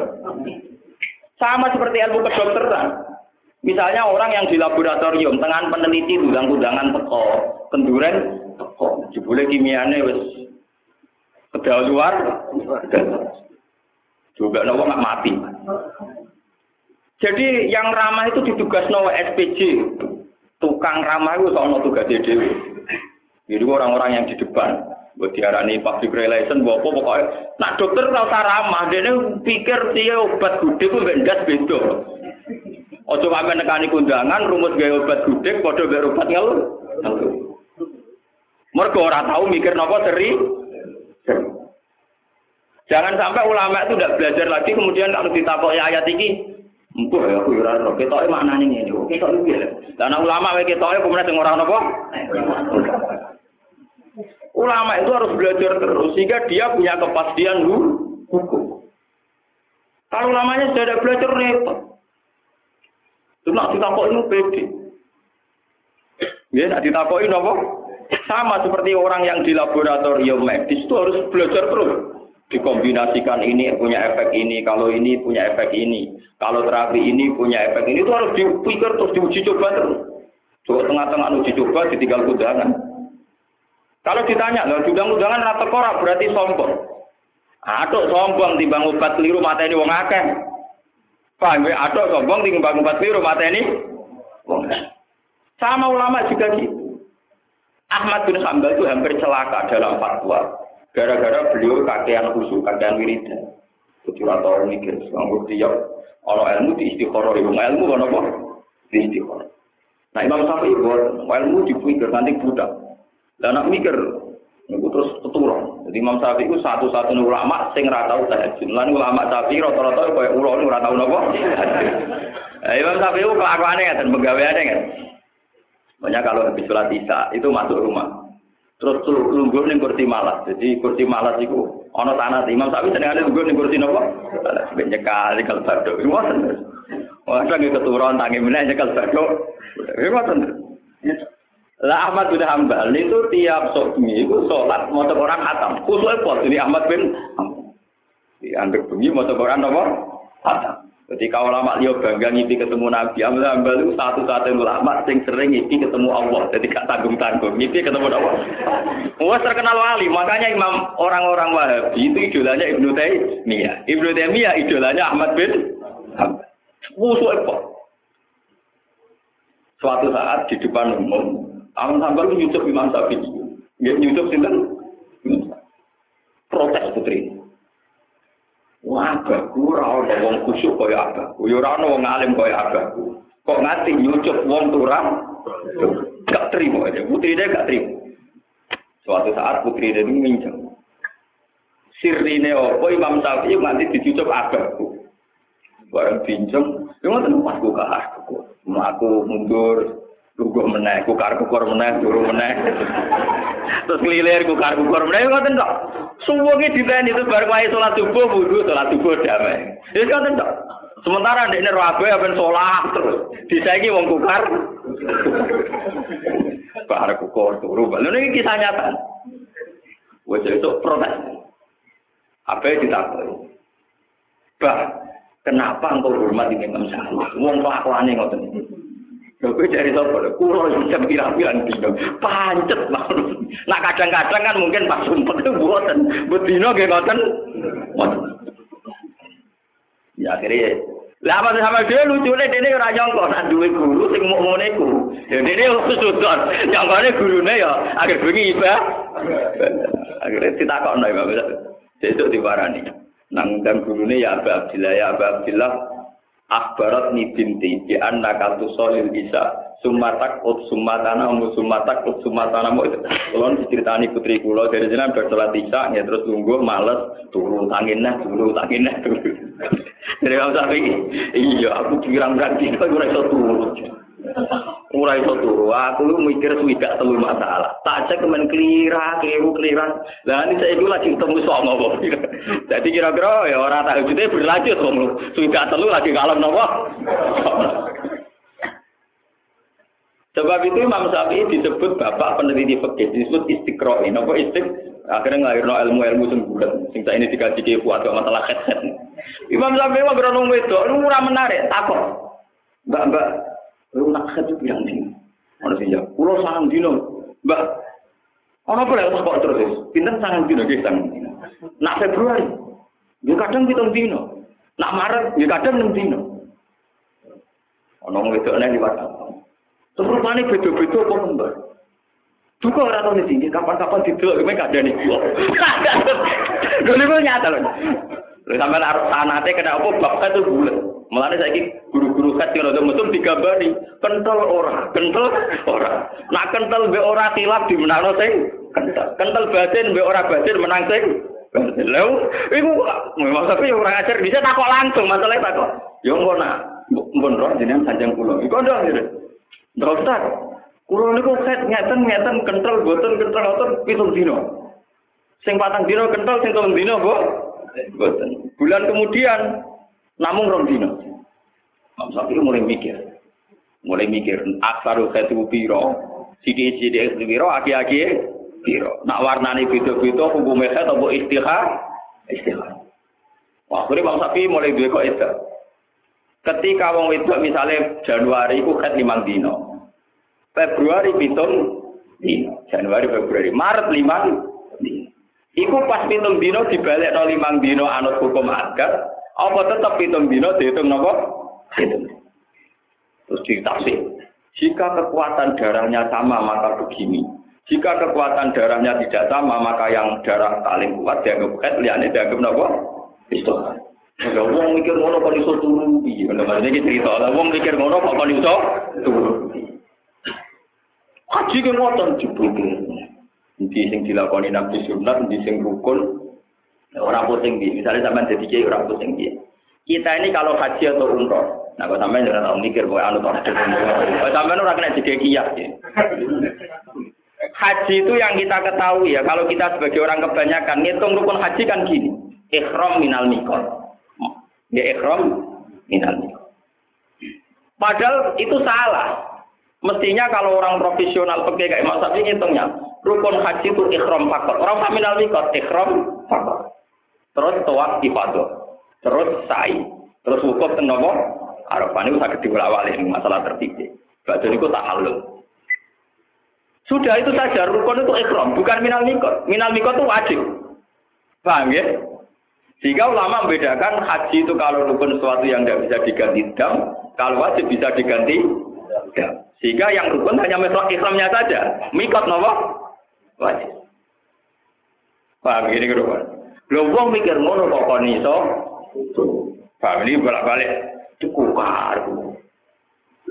Sama seperti ilmu kedokteran. Misalnya orang yang di laboratorium, tengah peneliti udang-udangan teko, kenduren teko, jebule kimiane wis kedal luar, juga nawa nggak mati. Jadi yang ramah itu ditugas nawa SPJ, tukang ramah itu soal tugas dewi. Jadi orang-orang yang di depan, buat diarani public relation bawa apa pokoknya nah dokter usah ramah dia pikir dia obat gudeg itu bendas beda ojo sampai nekani kundangan rumus gaya obat gudeg podo gaya obat ngeluh mereka orang tahu mikir nopo seri jangan sampai ulama itu tidak belajar lagi kemudian kalau ditakoi ayat ini Empuk ya aku ora ora ketoke maknane ngene. Ketok iki lho. Lah ulama wae ketoke kemudian sing ora napa? Ulama itu harus belajar terus sehingga dia punya kepastian hukum. Kalau lamanya sudah ada belajar repot. Cuma ditakoi ini pede. Ya, nak ditakoi apa? Sama seperti orang yang di laboratorium medis itu harus belajar terus. Dikombinasikan ini punya efek ini, kalau ini punya efek ini, kalau terapi ini punya efek ini, itu harus dipikir terus diuji coba terus. Coba tengah-tengah uji coba ditinggal kudangan. Kalau ditanya, nggak diundang undangan rata korak berarti sombong. Aduh sombong timbang obat keliru mata ini wong akeh. Paham ya? Sombong timbang obat keliru mata ini wong. Sama ulama juga gitu. Ahmad bin Hambal itu hampir celaka dalam fatwa. Gara-gara beliau kakean khusyuk, kakean wiridan. Jadi tahu mikir, nganggur dia. Kalau ilmu di istiqoroh, ilmu ilmu kan apa? Di istiqoroh. Nah Imam Syafi'i buat ilmu dipikir nanti budak. Dan nak mikir, Niku terus keturun. Jadi Imam Syafi'i itu satu-satunya ulama sing ora tau tahajud. Lan ulama Syafi'i rata-rata koyo ulo ora tau napa. Nah, Imam Syafi'i itu kelakuannya dan pegawaiannya kan. Banyak kalau habis sholat isya itu masuk rumah. Terus lungguh ning kursi malas. Jadi kursi malas itu ana tanah Imam Syafi'i senengane lungguh ning kursi napa? Ben nyekal nyekal badhe. Ngoten. Wah, nggih keturun tangi meneh nyekal badhe. Ngoten. Lah Ahmad bin Hambal itu tiap bengi itu sholat mau orang hatam. Khususnya pos ini Ahmad bin Di andek bengi mau orang apa? Hatam. Ketika ulama liya bangga ngipi ketemu Nabi, Ahmad Hambal itu satu-satunya ulama yang sering ngipi ketemu Allah. Jadi gak tanggung-tanggung. Ngipi ketemu Allah. Wah terkenal wali. Makanya imam orang-orang Wahabi itu idolanya Ibnu Taimiyah. Ibnu Taimiyah idolanya Ahmad bin Hambal. Khususnya pos. Suatu saat di depan umum, Ahmad Hambal nyucuk Imam Syafi'i. Nggih nyucuk sinten? Protes putri. Wah, aku ora wong khusyuk kaya abahku. Ya ora wong alim kaya abahku. Kok ngati nyucuk wong turang? Gak terima aja. Putri dia gak terima. Suatu saat putri dia minjem. Sirine opo Imam Syafi'i nganti dicucuk abahku. Barang pinjem, ya ngoten pas ku aku. Aku mundur, Lugu meneh, kukar kukur meneh, turu meneh. Terus ngelilir kukar kukur meneh, ngoten kok. Suwunge diteni itu bar wae salat subuh wudu, salat subuh damai. Wis ngoten kok. Sementara ndekne rabe apen salat terus. Disaiki wong kukar. Bar kukur turu. Lha niki kisah nyata. Wes itu protes. Apa ditakoni? Bah, kenapa engkau hormat Imam Syafi'i? Wong kelakuane. Kowe cari sapa? Kulo jam pirang-pirang dino. Pancet banget. Nah kadang-kadang kan mungkin pas sumpet itu buatan. Nggih ngoten. Ya akhirnya lah apa sama dia lucu nih, dia ora nyongko, nak duwe guru sing mau ngono iku. Ya dene sudon, nyongkone gurune ya akhir bengi iba. Akhirnya ditakokno ya Bapak. Sesuk diparani. Nang dan gurune ya Abah ya Abah Akhbarat ni binti di anak katu solil bisa sumatak ut sumatana mu sumatak ut sumatana mu kalau diceritani putri kulo dari jenam bersolat isya ya terus tunggu males turun tangin nah turun tangin nah turun. Dari kamu iya aku pirang berarti kau gue iso turun ora iso turu. Aku lu mikir swidak telu masalah. Tak cek kemen klira keliru kelira lah ini saya lagi ketemu sama apa jadi kira-kira ya orang tak jadi berlanjut om swidak telu lagi kalem nopo? Sebab itu Imam Syafi'i disebut bapak peneliti fikih disebut istiqro ini apa istik akhirnya ngelahirno ilmu-ilmu sing bulat. Sing ini dikaji ke atau masalah headset. Imam Syafi'i mah beronong wedok. Lu ora menarik takut. Mbak Lu nak kerja bilang nih. Mana sih ya? Pulau sangat dino, mbak. Ono apa lek kok terus? Pinten sangat dino nggih sangat dino. Nak Februari. Ya kadang pitung dino. Nak Maret ya kadang enam dino. Ono wedok nek liwat. Terus rupane beda-beda apa mbak? Juga orang tahu nih, kapan-kapan ini gak ada nih. Dulu nyata loh. Sampai naruh sanate kena apa, bapak itu bulat. Mulane saiki guru-guru khat yang rada mesum digambari kental ora, kental ora. Nak kental be ora tilap di sing kental. Kental batin be ora batin menang sing iku memang tapi ora ngajar bisa takok langsung masalahnya takok. Yo engko nak mbon roh jenengan sanjang kula. Iku ndak ngene. Ndak usah. Niku set ngeten ngeten kental boten kental ngoten pitung dino. Sing patang dino kental sing telung dino, Bu. Boten. Bulan kemudian namun rong dino. Imam Syafi'i mulai mikir. Mulai mikir, aksaru khatu piro, Sidi-sidi biro, aki-aki biro. Nak warnani beda-beda hukumnya saya atau istihar? Wah, ini Bang Sapi mulai dua kok itu. Ketika wong wedok misalnya Januari itu kan limang dino. Februari pitung dino. Januari, Februari, Maret limang dino. Iku pas pitung dino dibalik no limang dino anut hukum adat. Apa tetap pitung dino dihitung nopo? Hitung. Terus ditafsir. Jika kekuatan darahnya sama maka begini. Jika kekuatan darahnya tidak sama maka yang darah paling kuat dianggap head, liane dianggap nopo? Istilah. Ya wong mikir ngono kok iso turu piye? Ngono iki cerita. Lah wong mikir ngono kok kok iso turu. Haji ke ngoten dibutuh. Di sing dilakoni nabi sunat, di sing rukun, orang pusing di. Misalnya sampean jadi kiai orang pusing di. Kita ini kalau haji atau umroh, Nah, kalau sampai jangan tahu mikir gue anu tahu. Kalau sampai orang kena jadi ya. Haji itu yang kita ketahui ya. Kalau kita sebagai orang kebanyakan ngitung rukun haji kan gini. Ikhram minal mikot. Ya ikhram minal mikot. Padahal itu salah. Mestinya kalau orang profesional pakai kayak Mas Sapi ngitungnya, rukun haji itu ikhram fakor. Orang minal mikot ikhram fakor. Terus tawaf ibadah. Terus sa'i. Terus wukuf tenopo Arafah ini sakit diulawali masalah tertib. Badan itu tak halus. Sudah itu saja, rukun itu ikram, bukan minal mikot. Minal mikot itu wajib. Paham ya? Sehingga ulama membedakan haji itu kalau rukun sesuatu yang tidak bisa diganti dam, kalau wajib bisa diganti dam. Sehingga yang rukun hanya mesra ikramnya saja. Mikot nopo? Wajib. Paham ini rukun. Lo wong mikir ngono kok kon iso. Paham ini bolak-balik dikukar.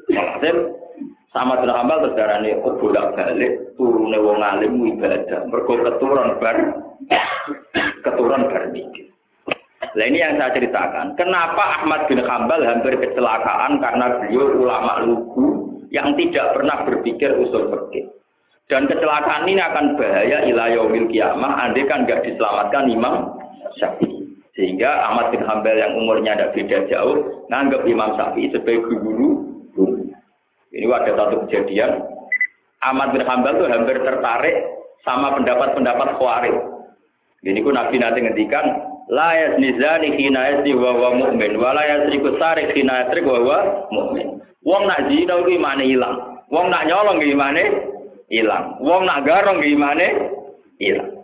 Maksudnya sama dengan hambal darahnya oh bolak balik turunnya wong alim ibadah mergo keturun bar keturun bar. Nah ini yang saya ceritakan. Kenapa Ahmad bin Hambal hampir kecelakaan karena beliau ulama lugu yang tidak pernah berpikir usul fikih. Dan kecelakaan ini akan bahaya ilayomil kiamah andai kan nggak diselamatkan Imam Syafi'i. Sehingga Ahmad bin Hambal yang umurnya tidak beda jauh, nganggap Imam Syafi'i sebagai guru. Ini ada satu kejadian, Ahmad bin Hambal itu hampir tertarik sama pendapat-pendapat khawarij. Ini ku Nabi nanti ngendikan, la yaznizani hina yazni wa wa mu'min, wa la yasriku sarik hina yasrik wa wa mu'min. Wong nak zina ku imane ilang. Wong nak nyolong ku imane ilang. Wong nak garong ku imane ilang.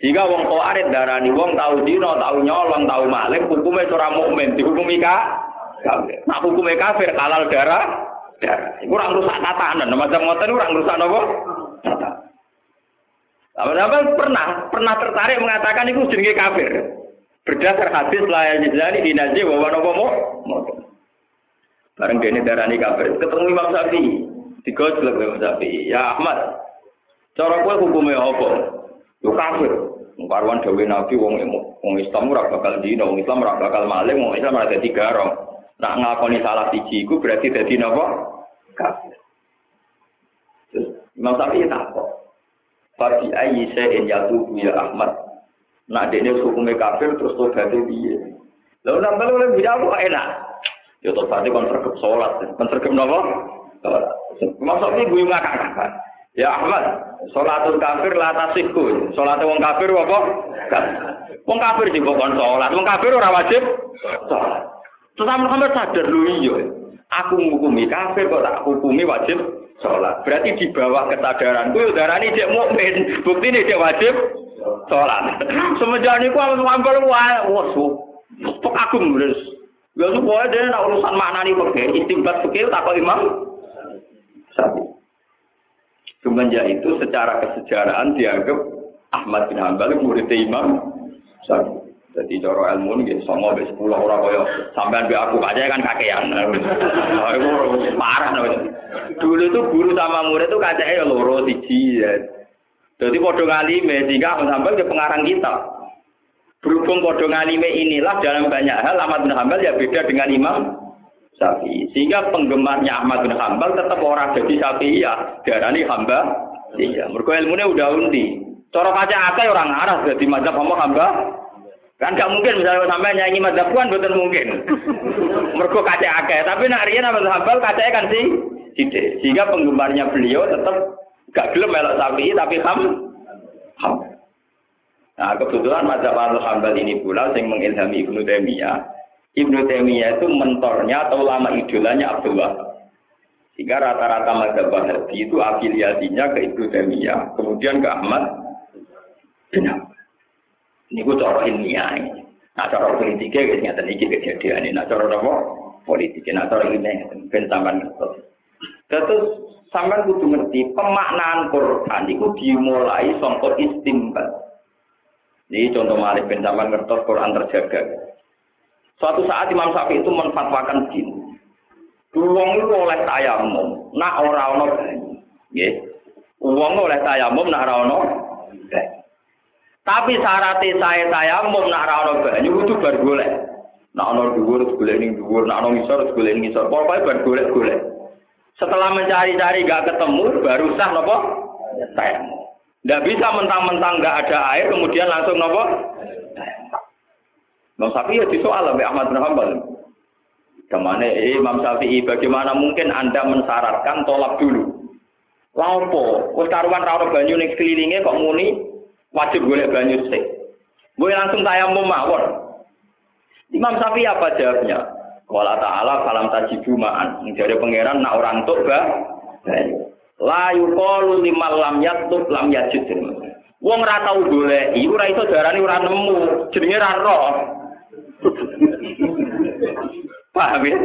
Jika wong khawarij darani wong tahu dino, tahu nyolong, tahu maling, hukumnya ora mukmin, dihukumi kafir. Nah hukumnya kafir halal darah, darah. Iku ora rusak tatanan, macam ngoten ora rusak napa? Apa pernah pernah tertarik mengatakan itu jenenge kafir. Berdasar hadis la yajzani dinaji wa napa mo? Bareng dene darani kafir, ketemu Imam Syafi'i. Digojlok Imam Syafi'i. Ya Ahmad, cara kowe hukumnya apa? Yo kafir. Karwan dawe Nabi wong wong Islam ora bakal dino, wong Islam ora bakal maling, wong Islam ora dadi garong. Nak ngakoni salah siji iku berarti dadi napa? Kafir. Imam Syafi'i takok. Fadi ayi sa'in yatubu ya Ahmad. Nak dene hukume kafir terus tobat piye? Lalu nambah oleh bidah kok enak. Ya tobat kon sergep salat, kon sergep napa? Salat. Gue ngakak-ngakak. Ya Ahmad, sholatul kafir la tasihku. Sholat wong kafir apa? Wong kafir juga kon sholat. Wong kafir ora wajib sholat. Terus Muhammad sadar lu iya. Aku menghukumi kafir kok tak hukumi wajib sholat. Berarti di bawah kesadaran gue darani cek mukmin. Bukti ini cek wajib sholat. Semenjak niku aku ngambil wah, wah, Pok aku mulus. Ya supaya dia nak urusan maknani fikih, istimbat fikih tak imam. Sabi. Semenjak itu secara kesejarahan dianggap Ahmad bin Hambal murid Imam Syafi'i. Jadi coro ilmu ini sama be sepuluh orang kaya sampean be aku aja kan kakean. Itu parah. Dulu itu guru sama murid itu kacanya ya loro siji ya. Jadi podo ngalime sehingga Ahmad Hambal ke pengarang kita. Berhubung podo ngalime inilah dalam banyak hal Ahmad bin Hambal ya beda dengan Imam Syafi'i. Sehingga penggemarnya Ahmad bin Hambal tetap orang jadi Syafi'i ya. Darani hamba. Iya. Mereka ilmunya udah undi. Cara kaca akeh orang arah jadi mazhab sama hamba. Kan gak mungkin misalnya sampai nyanyi mazhab kan betul mungkin. Mereka kaca akeh. Tapi nak Ahmad Hambal kacanya kan sih. Sehingga penggemarnya beliau tetap Gak gelem melok sapi tapi ham. ham. Nah, kebetulan mazhab Al-Hambal ini pula yang mengilhami Ibnu Taimiyah. Ibnu Taimiyah itu mentornya atau lama idolanya Abdul Wahab. Sehingga rata-rata mazhab Wahabi itu afiliasinya ke Ibnu Taimiyah, kemudian ke Ahmad bin Ini gue cara ini. Nah, cara politiknya guys nyata ini kejadian ini. Nah, cara apa? Politiknya, nah, cara ilmiah ben sampean ngerti. Terus sampean kudu ngerti pemaknaan Quran itu dimulai sangka istimbat. Ini contoh malik ben sampean ngerti Quran terjaga. Suatu saat Imam Syafi'i itu menfatwakan begini. Wong itu oleh tayamum, nak ora ono. Nggih. Wong oleh tayamum nak ora ono Tapi syaratnya saya tayamum nak ora ono banyu kudu bar golek. Nak ono dhuwur golek ning dhuwur, nak ono ngisor golek ning ngisor. Pokoke bar golek-golek. Setelah mencari-cari gak ketemu, baru sah nopo? Tayamum. Nggak bisa mentang-mentang nggak ada air, kemudian langsung nopo? Imam Syafi'i ya disoal oleh Ahmad bin Hanbal. Ke mana eh, Imam Syafi'i bagaimana mungkin Anda mensyaratkan tolak dulu? Lampo, wis karuan ra banyu ning sekelilinge kok muni wajib golek banyu sik. Gue langsung tayamum mawon. Imam Syafi'i apa jawabnya? Wala ta'ala falam tajibu ma'an. Jadi pangeran nak orang tuk ba. La yuqalu limal lam yatub lam yajid. Wong ra tau golek, iku ora iso darani ora nemu, jenenge ra roh. Paham ya?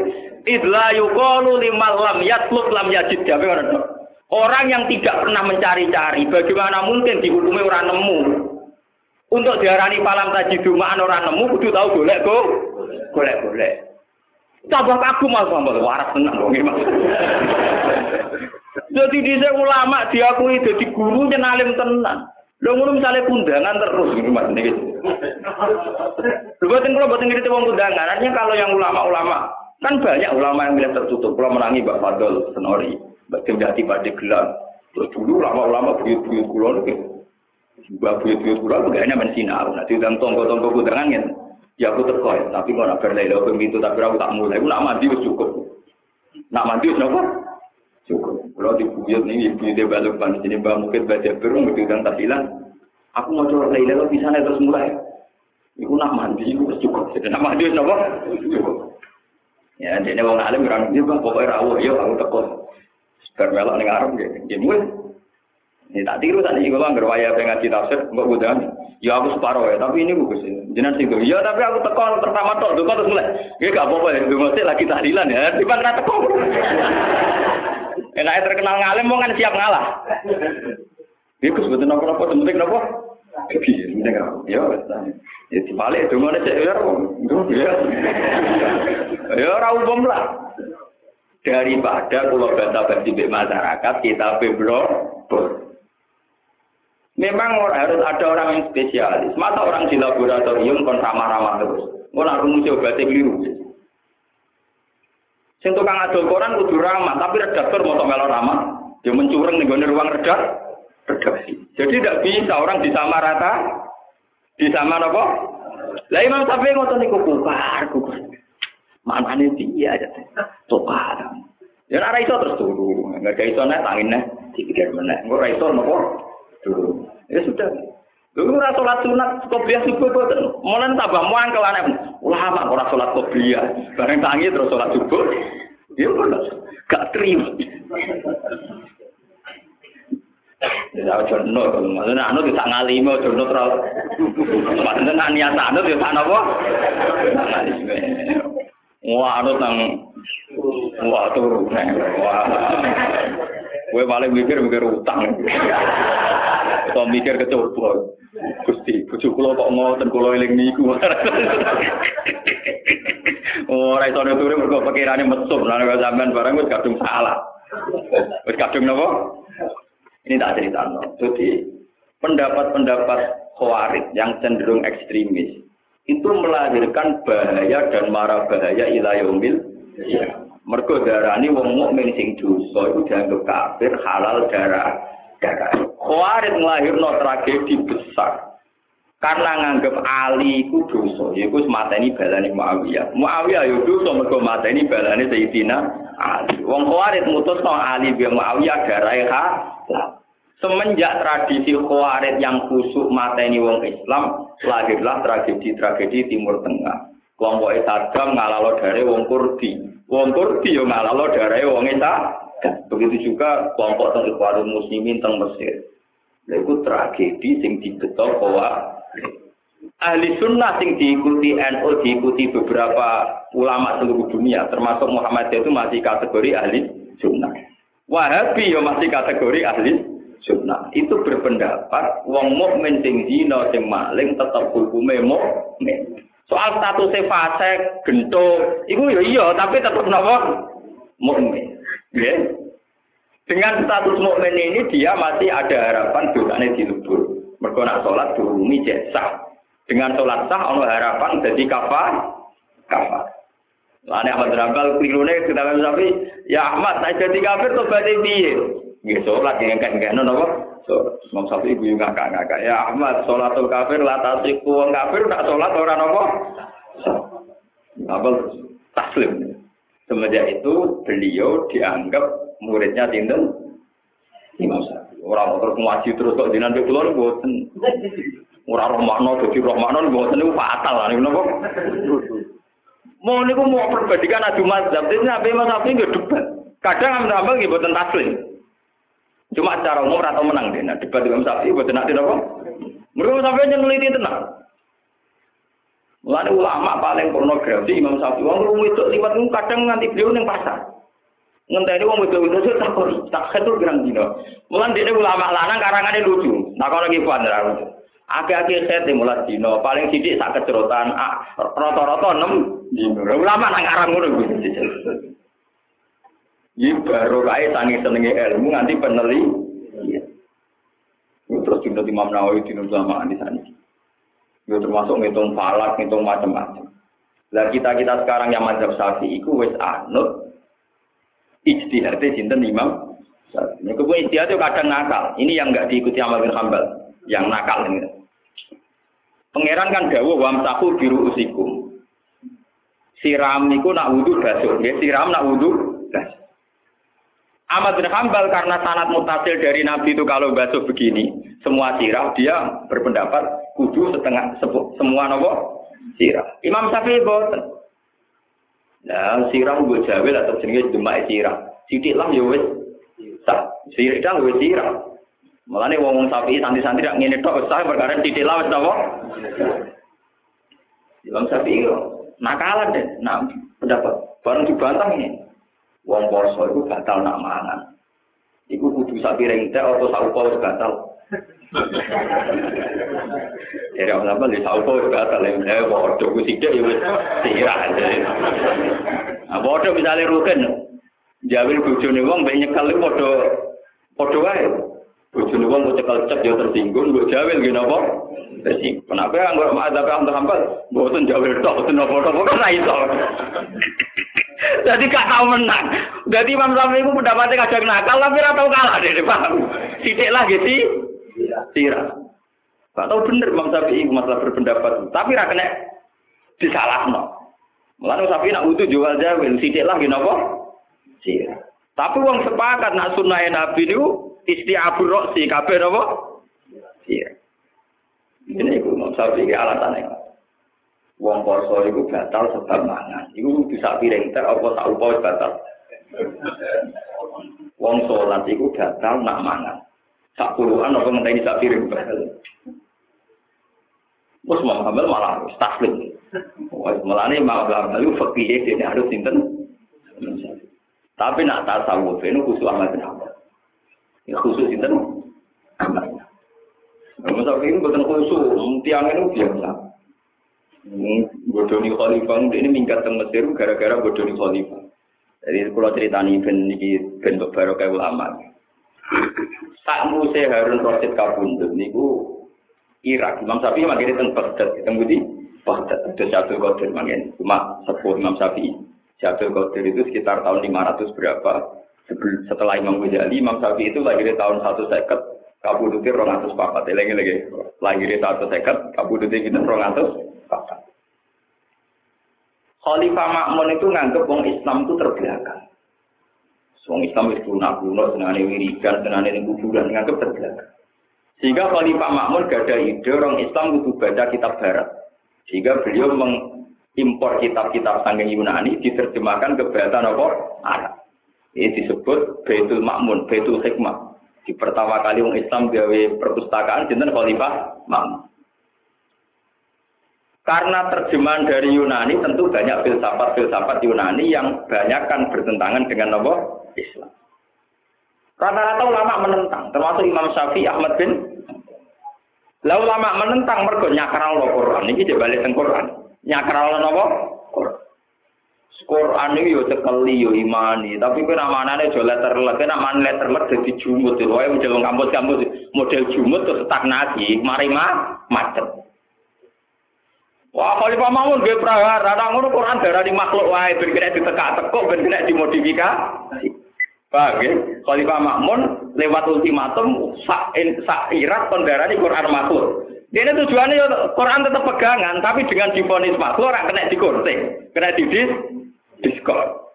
Idla yuqalu limal lam yatlub lam yajid. Orang yang tidak pernah mencari-cari, bagaimana mungkin dihukumi orang nemu? Untuk diarani palam tajidu ma'an orang nemu, kudu tahu golek go. Golek-golek. Tambah kagum mas sambal waras tenang dong mas. Jadi di ulama diakui jadi guru nyenalim tenang. Lho ngono misale kundangan terus gitu Mas niki. Lho boten kula boten ngerti wong kundangan. Artinya kalau yang ulama-ulama kan banyak ulama yang bilang tertutup. Kalau menangi Mbak Fadol Senori, Mbak Jati Pada Gelar. Terus dulu ulama-ulama buyut-buyut kula niku. Mbak buyut-buyut kula gak enak mensinau. Nah, diundang tonggo-tonggo kundangan ya. Ya aku teko ya, tapi kok nak berlelo pintu tapi aku tak mulai. Aku nak mandi cukup. Nak mandi wis Cukup. Kalau di buyut nih, dia balik panis ini mbak mungkin baca berung begitu dan tahlilan. Aku mau coba lain lo bisa terus mulai. Iku nak mandi, iku cukup. Jadi nak mandi nopo cukup. Ya, jadi wong alim orang dia bang pokoknya rawuh, yo aku tekon. Sebar melok ning gitu. Jadi mulai. Ini tak tiru tadi kalau nggak waya pengen ngaji tafsir, nggak udah. Ya aku separuh ya, tapi ini ini. Jangan sih Ya tapi aku tekon pertama tuh terus mulai. Ya gak apa-apa ya, gue lagi tahlilan ya. Tiba tiba tekon. Enaknya terkenal ngalim mau kan siap ngalah. Iku sebetulnya nopo-nopo penting nopo. Ya, ya dibalik itu mana cek ya, ya, ora umum lah. Daripada kalau baca bagi masyarakat kita beblor, Memang harus ada orang yang spesialis. Masa orang di laboratorium kon ramah-ramah terus. Mau nak rumus obatnya keliru. Sing tukang adol koran kudu ramah, tapi redaktor mau melo ramah, dia mencurang nih ruang redak, redaksi. Jadi tidak bisa orang rata, di sama apa? Lah Imam Syafi'i ngotot niku kukar. Mana nih dia aja, tukar. Ya ora iso terus turu, enggak iso nek tangine dipikir meneh. Engko ora iso napa? Turu. Ya sudah. Lu ora salat sunat kopiah subuh boten. Mulane tambah muangkel aneh. Ulama ora salat kopiah. Bareng tangi terus salat subuh. Ya ora gak terima. Ya ojo no, maksudnya anu bisa ngalime ojo no terus. Maksudnya nak niat anu bisa napa? Ngalime. Wah, anu tang wah turu. Wah. Gue paling mikir mikir utang. Atau mikir kecoba. Gusti, bojo kula kok ngoten kula eling niku. Ora iso nuturi mergo pikirane mesum lan kok sampean barang wis kadung salah. Wis kadung napa? Ini tak cerita. Jadi pendapat-pendapat khawarij yang cenderung ekstremis itu melahirkan bahaya dan marah bahaya ilayomil. Ya. Mergo darani wong mukmin sing dosa iku dianggap kafir halal darah. Khawarij nglahirno tragedi besar. Karena nganggep Ali ku dosa, yaiku mateni balane Muawiyah. Muawiyah yo dosa mergo mateni balane Sayyidina Ali. Wong Khawarij mutusno Ali bi Muawiyah darahe halal. Semenjak tradisi Khawarij yang kusuk mateni wong Islam, lahirlah tragedi-tragedi Timur Tengah. Kelompok Saddam ngalalo dari wong Kurdi. Wong Kurdi yo ngalalo dari wong Saddam. Begitu juga kelompok teng Ikhwanul Muslimin teng Mesir. Lha tragedi sing dibeto bahwa ahli sunnah sing diikuti NU diikuti beberapa ulama seluruh dunia termasuk Muhammadiyah itu masih kategori ahli sunnah. Wahabi yo masih kategori ahli sunnah. Itu berpendapat wong mukmin sing zina sing maling tetap hukume mukmin. Soal status fase gento, itu ya iya, tapi tetap napa? Mukmin. Ya. Dengan status mukmin ini dia masih ada harapan dosanya dilebur. Mergo nak salat durungi sah. Dengan sholat sah ono harapan jadi kafar. Kafar. Lane Ahmad Rambal klirune kita tapi ya Ahmad saya jadi kafir tobat piye? Nggih salat yang kan kan napa? So, Imam Syafi'i guyu ngakak-ngakak. Ya Ahmad, sholatul kafir la tasiku wong kafir nak sholat ora napa? Apa taslim. Semenjak itu beliau dianggap muridnya tinten Imam Syafi'i. Orang terus ngaji terus kok dinan kula boten. Ora roh makna dadi roh makna boten niku fatal niku napa? Mau niku mau perbandingan adu mazhab, ini Nabi Mas Syafi'i nggih debat. Kadang Imam nggih boten taslim. Cuma secara umum atau menang deh. Nah, debat Imam Syafi'i buat nanti apa? Mereka sampai yang neliti tenang. Mulai ulama paling pornografi Imam Syafi'i. Wong itu liwat kadang nganti beliau neng pasar. Ngenteni wong itu itu tak tak ketur gerang dino. Mulai dia ulama lanang karangannya lucu. Nah lagi puan lucu. Akhir-akhir saya mulai dino paling sidik sak kecerotan. Rata-rata enam dino. Ulama nang karang ngono gitu. Ini baru kaya sangi senengi ilmu nganti peneli. Iya. Terus juga Imam Nawawi di ulama di. Itu termasuk ngitung falak, ngitung macam-macam. Lah kita kita sekarang yang mazhab sapi itu wes anut ijtihadnya sinten Imam Syafi'i. Nek kuwi ijtihad itu kadang nakal. Ini yang enggak diikuti Ahmad bin Hambal, yang nakal ini. Pangeran kan dawuh wamsahu biru usikum. Siram niku nak wudu basuh, nggih siram nak wudu. Ahmad bin Hambal karena sanat mutasil dari Nabi itu kalau basuh begini, semua sirah dia berpendapat kudu setengah semua nopo sirah. Imam Syafi'i boten. Nah, sirah gue jawel atau jenis demak sirah. Sidik lah ya wis. Sah, sirah wis sirah. Mulane wong Syafi'i santri-santri rak ngene tok sah perkara sidik lah wis napa? Imam Syafi'i nakalan deh, nah pendapat bareng dibantah ini. Wong poso itu batal nak mangan. Iku kudu sak piring atau sak upa wis batal. Jadi orang apa di sauko juga saling eh bodoh gue sih dia itu sihiran jadi. Nah bodoh misalnya rukun, jawil bujuk nih uang banyak kali bodoh bodoh aja. Bujuk nih uang gue cekal cek dia tersinggung gue jawil gini apa? Tersinggung. Kenapa yang gue mau ada apa untuk hambal? Gue jawil toh tuh nopo toh gue kena itu. Jadi gak tau menang. Jadi Imam Sampai itu mendapatkan kajak nakal tapi gak tau kalah deh. Sidik lah gitu. Tira. Gak tahu bener Imam Syafi'i masalah berpendapat, tapi ra kena disalahno. Mulane Syafi'i nak utuh jual jawil, sidik lah gini apa? Tira. Tapi wong sepakat nak sunnah Nabi niku istiabur roksi kabeh napa? Iya. Ini iku Imam Syafi'i alasannya. Wong poso iku batal sebab mangan. Iku bisa piring teh apa sak upa wis batal. Wong salat iku batal nak mangan. Sak puluhan apa ngenteni sak piring. Wes Muhammad malah taslim. Wes melane malah lalu fakih dene harus sinten. Tapi nak tasawuf itu khusus bin Hanbal. Ya khusus sinten? Ahmad. Masa ini bukan khusus, tiang itu biasa. bodoni khalifah ini minggat ke Mesir gara-gara bodoni khalifah. Jadi kalau ceritani ben iki bentuk barokah ulama. Sak muse Harun Rasid kabundut niku Irak. Imam Syafi'i mangkene teng Baghdad, teng Budi Baghdad. Ada Syabdul Qadir mangkene. Cuma sepuh Imam Syafi'i. Syabdul Qadir itu sekitar tahun 500 berapa? Setelah Imam Ghazali, Imam Syafi'i itu lahir tahun 150 kabudute 200 papat. Lagi-lagi lahir 150 kabudute kita 200 Khalifah Makmun itu nganggep wong Islam itu terbelakang. Wong Islam itu kuno kuno senane wiridan, senane ning kuburan nganggep terbelakang. Sehingga Khalifah Makmun gak ada ide orang Islam itu baca kitab Barat. Sehingga beliau mengimpor kitab-kitab sangking Yunani diterjemahkan ke bahasa apa? Arab. Ini disebut Baitul Makmun, Baitul Hikmah. Di pertama kali orang Islam gawe perpustakaan jeneng Khalifah Makmun. Karena terjemahan dari Yunani tentu banyak filsafat-filsafat Yunani yang banyak kan bertentangan dengan apa? Islam. Rata-rata ulama menentang, termasuk Imam Syafi'i, Ahmad bin. Lalu ulama menentang mergo nyakral lo Quran. Ini dia balik Quran. Nyakral lo apa? Quran. Ini yo cekeli yo imani, tapi kena manane jo letter let, kena man letter let jumut. Wae menjelung kampus-kampus model jumut terus stagnasi, mari mah macet. Wah, Khalifah Mamun gue prahara, ada ngono Quran darah di makhluk wae ben kena ditekak tekuk ben kena dimodifikasi. Paham ya? Khalifah Makmun lewat ultimatum sak sak irat di Quran makhluk. Ini tujuannya ya Quran tetap pegangan, tapi dengan difonis makhluk ora kena dikorting, kena didis diskor.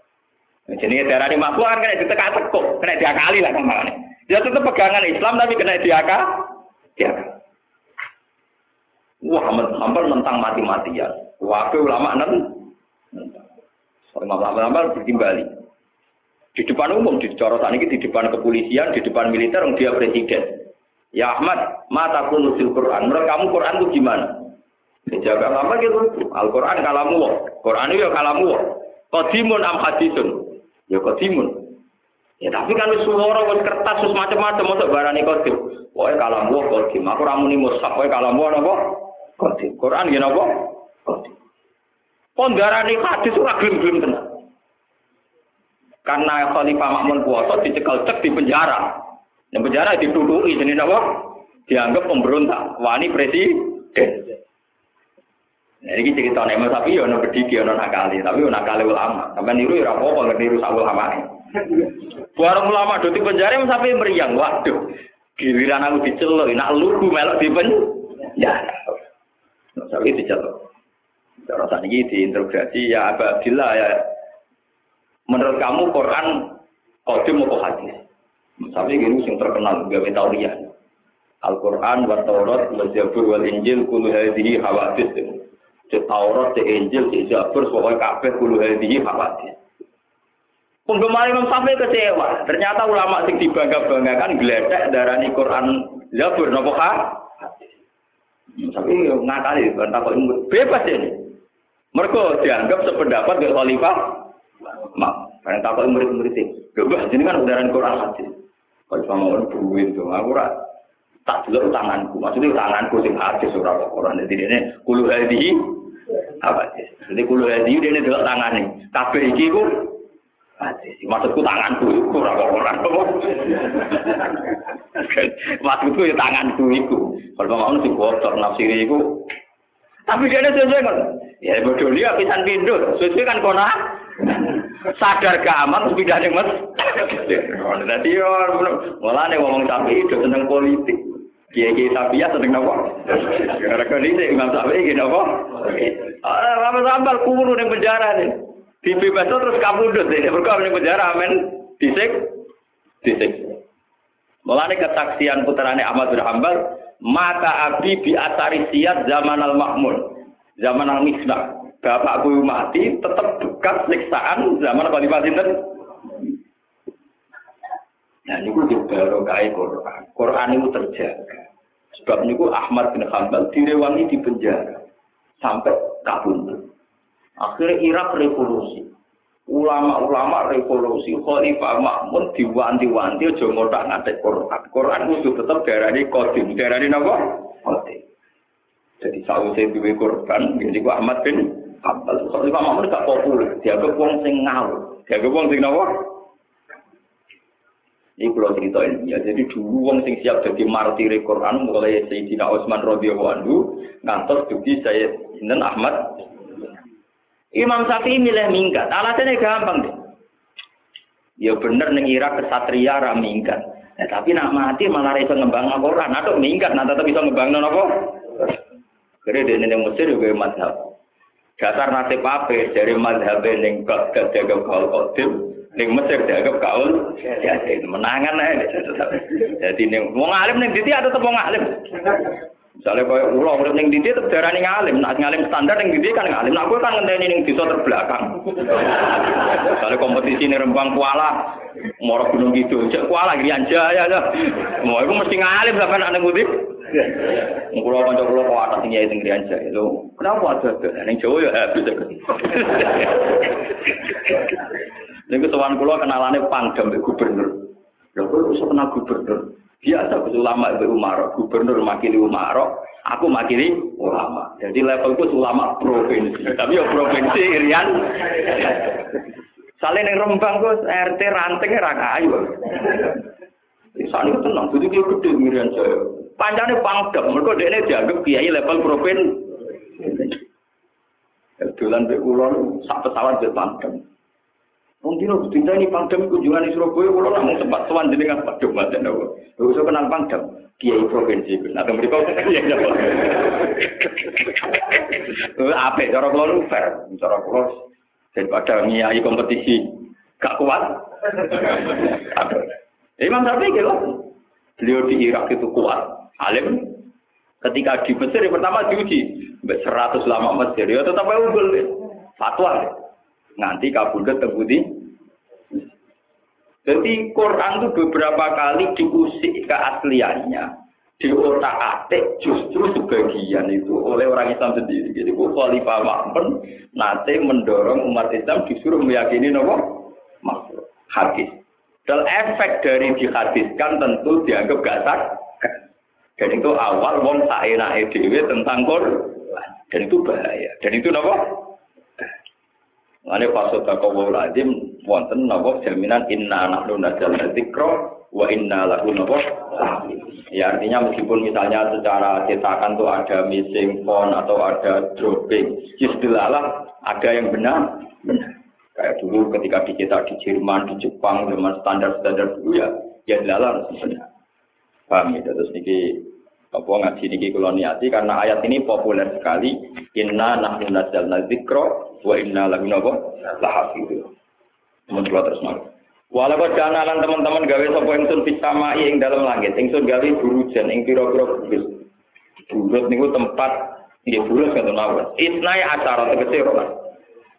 Jadi darah di makhluk kan kena ditekak tekuk, kena diakali lah ke mana. Dia tetap pegangan Islam tapi kena diakal. Diakal. Wah, hampir tentang mati-matian. Waktu ulama nan, ulama-ulama bertimbali. Di depan umum, di corotan ini, di depan kepolisian, di depan militer, dia presiden. Ya Ahmad, mata nusil Quran. Menurut kamu Quran itu gimana? Dijaga apa gitu? Al-Quran kalamu wah. Quran itu ya kalamu. Kodimun am hadisun. Ya kodimun. Ya tapi kan wis suara wis kertas wis macam-macam masuk barani kodim. Pokoke kalamu kodim. Aku ramuni mushaf pokoke kalamu apa? Kodim. Quran gini apa? Kodim. Pondharane hadis ora gelem-gelem tenan. Karena Khalifah Makmun kuasa dicekal cek di penjara. Yang penjara dituduhi jenis apa? Dianggap pemberontak. Wani presiden. Nah, ini cerita nih, mas tapi ya ono berdiki, ono nakali, tapi ono nakali ulama. Sampai niru ya apa nggak niru sak ulama ini. Buarang ulama do di penjara mas tapi meriang, waduh. Giliran aku dicelok, nak lugu melok di penjara. Tapi dicelok. Saat ini diinterogasi ya Abdillah ya. Menurut kamu Quran kodim atau hadis? Misalnya gini yang terkenal gawe tauriah. Al-Quran, wa Taurat, wa Zabur, Injil, kulu hadhihi hawadis. Cek Taurat, cek Injil, cek Zabur, pokoknya kabeh kulu hadhihi hawadis. Penggemar Imam Syafi'i kecewa. Ternyata ulama sing dibangga-banggakan geledek darani Quran Zabur nopo ha? Tapi ngakali bantah kok bebas ini. Mereka dianggap sependapat dengan khalifah. Mak, karena takut murid-murid ini. Bebas, ini kan udaran Quran hadis. Kalau sama orang duit tuh, aku rak tak dulu tanganku. Maksudnya tanganku sing hadis surah Quran. Jadi ini kulu hadi apa sih? Jadi kulu hadi dia ini dulu tangan nih. Kabeh iki ku. Maksudku tanganku itu surah Quran. Maksudku ya tanganku itu. Kalau mau sih bocor nafsiri itu. Tapi dia ini sesuai kan? Ya bodoh dia pisan pindu. Sesuai kan kona sadar gak aman pindah ning mas. Dadi yo mulane ngomong sapi itu seneng politik. Kiai-kiai sapi ya seneng apa? Gara-gara ini Imam Sapi gini apa? Ah, Rama Sambal kubur ning penjara nih. Dibebas terus kabudut deh. Berkah ning penjara amen. Disik, disik. Mulane kesaksian putrane Ahmad bin Hambal, maka abi bi asari zaman al makmun, zaman al misbah bapakku mati tetap bekas siksaan zaman Khalifah Sinten. Nah, ini gue baru kaya Quran. Quran itu terjaga. Sebab ini Ahmad bin Hanbal direwangi di penjara sampai kabur. Akhirnya Irak revolusi. Ulama-ulama revolusi, Khalifah Makmun diwanti-wanti aja ngotak ngatek Quran. Quran itu tetap darani kodim, darani napa? Kodim. Jadi sausé duwe korban, jadi Ahmad bin Imam Mahmud gak populer. Dianggap wong sing ngawur. Dianggap wong sing napa? Ini kalau cerita ini ya, jadi dulu wong sing siap jadi martir Quran mulai Sayyidina Utsman radhiyallahu anhu ngantos dugi saya Inan Ahmad. Imam Syafi'i milih minggat. Alasannya gampang deh. Ya bener ning Irak kesatria ra minggat. Nah, tapi nak mati malah iso ngembang Quran. Atau minggat, nah tetap bisa ngembang apa? Kira dia ning Mesir juga mazhab. Dasar nasib apa dari madhab ning jaga kal kodim Ning Mesir dianggap kaul jadi menangan ae. Jadi ning wong alim ning diti ada tetep wong alim. Misalnya kaya ulo urip ning diti tetep darani ngalim, nek ngalim standar ning diti kan ngalim. Aku kan ngenteni ning desa terbelakang. Misalnya kompetisi ning Rembang Kuala, Moro Gunung Kidul, cek Kuala Grian Jaya ya. Mau iku mesti ngalim sampean nek ngendi? Kulo kanca kulo kok atas tinggi teng Grian Jaya. Lho, kenapa ada ning Jawa ya habis. Niku sowan kula kenalane Pangdam gubernur. Lho kok iso kenal gubernur? Biasa ulama mbek Umar, gubernur makili Umar, aku makili ulama. Jadi levelku ulama provinsi. Tapi ya provinsi Irian. Saleh ning Rembang Gus RT ranting ra kayu. Sani tenang, jadi dia gede Irian Jaya. Pancane Pangdam, mergo dekne dianggap kiai level provinsi. Dolan mbek kula sak pesawat mbek Pangdam. Mungkin aku cinta ini pangdam kunjungan di Surabaya, kalau namun sempat tuan dengan pangdam macam apa. Aku usah kenal pangdam, kiai provinsi. Nah, mereka kiai apa? Apa? Cara kalau fair, cara kalau daripada ngiai kompetisi gak kuat. Imam Syafi'i gitu. Beliau di Irak itu kuat, alim. Ketika di Mesir yang pertama diuji, 100 lama Mesir, ya tetap unggul. Fatwa nganti kabudut terbudi. Jadi Quran itu beberapa kali diusik keasliannya, di otak atik justru sebagian itu oleh orang Islam sendiri. Jadi Khalifah Ma'mun nanti mendorong umat Islam disuruh meyakini nopo makhluk hadis. Dan efek dari dihadiskan tentu dianggap gak sah. Dan itu awal wong saenak dhewe tentang Quran. Dan itu bahaya. Dan itu nopo Mane fasota kawu lazim wonten napa jaminan inna nahnu nazzalna dzikra wa inna lahu Ya artinya meskipun misalnya secara cetakan tuh ada missing font atau ada dropping, istilah ada yang benar, benar. Kayak dulu ketika dicetak di Jerman, di Jepang, zaman standar-standar dulu ya, ya dilalah benar. Paham ya? Terus niki apa ngaji niki kula niati karena ayat ini populer sekali. Inna nahnu nazzalna dzikra wa inna lahu napa lahafidhu mun terus mau Walau dana teman-teman gawe sapa ingsun bisama ing dalam langit, ingsun gawe burujan ing pira-pira bukit. Burut niku tempat nggih burut kan mawon. Isnai acara tegese rolas.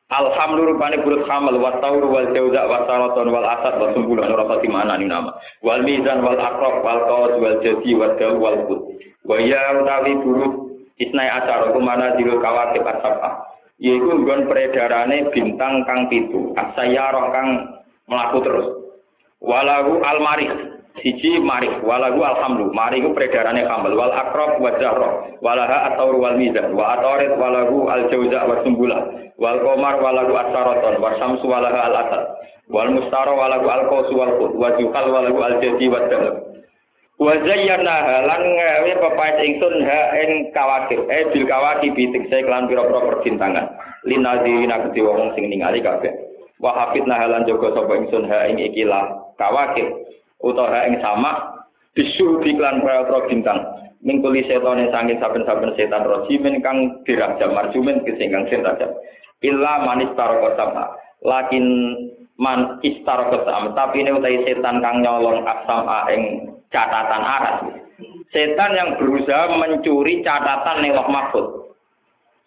Alhamdulillah rupane burut hamal wa taur wal jauza wa saraton wal asad wa sumbulah ora pati mana ni nama. Wal mizan wal akrab wal qawas wal jadi wal daw wal kut. Wa ya utawi burut isnai acara kumana dirul kawatib asabah yaiku nggon peredarane bintang kang pitu. Asayarah kang melaku terus. Walahu almarih. Siji marih. Walahu alhamdu marih peredarane kambal wal akrab wa jahra walaha atau wal mizan wa atarit walahu al jauza wa sumbula. Wal qamar walahu asaraton wa syamsu walaha al asad wal mustara walahu al qasu wal qut. Wa juhal walahu al jadi wa Wa zayyana lan ngawe pepaes ingsun ha ing kawakib eh bil kawakib saya kelan pira-pira perbintangan linadzirina kedhe wong sing ningali kabeh. Wa hafidna halan jaga sapa ingsun ha ing ikilah kawakib utawa ing sama bisu iklan pira-pira bintang. Mingkuli setane sanging saben-saben setan rojimin kang dirajam marjumin kesinggang setan illa manis taroko sama. Lakin man istaroko sama tapi ini utai setan kang nyolong asam ing catatan aras. Setan yang berusaha mencuri catatan ning loh mahfud.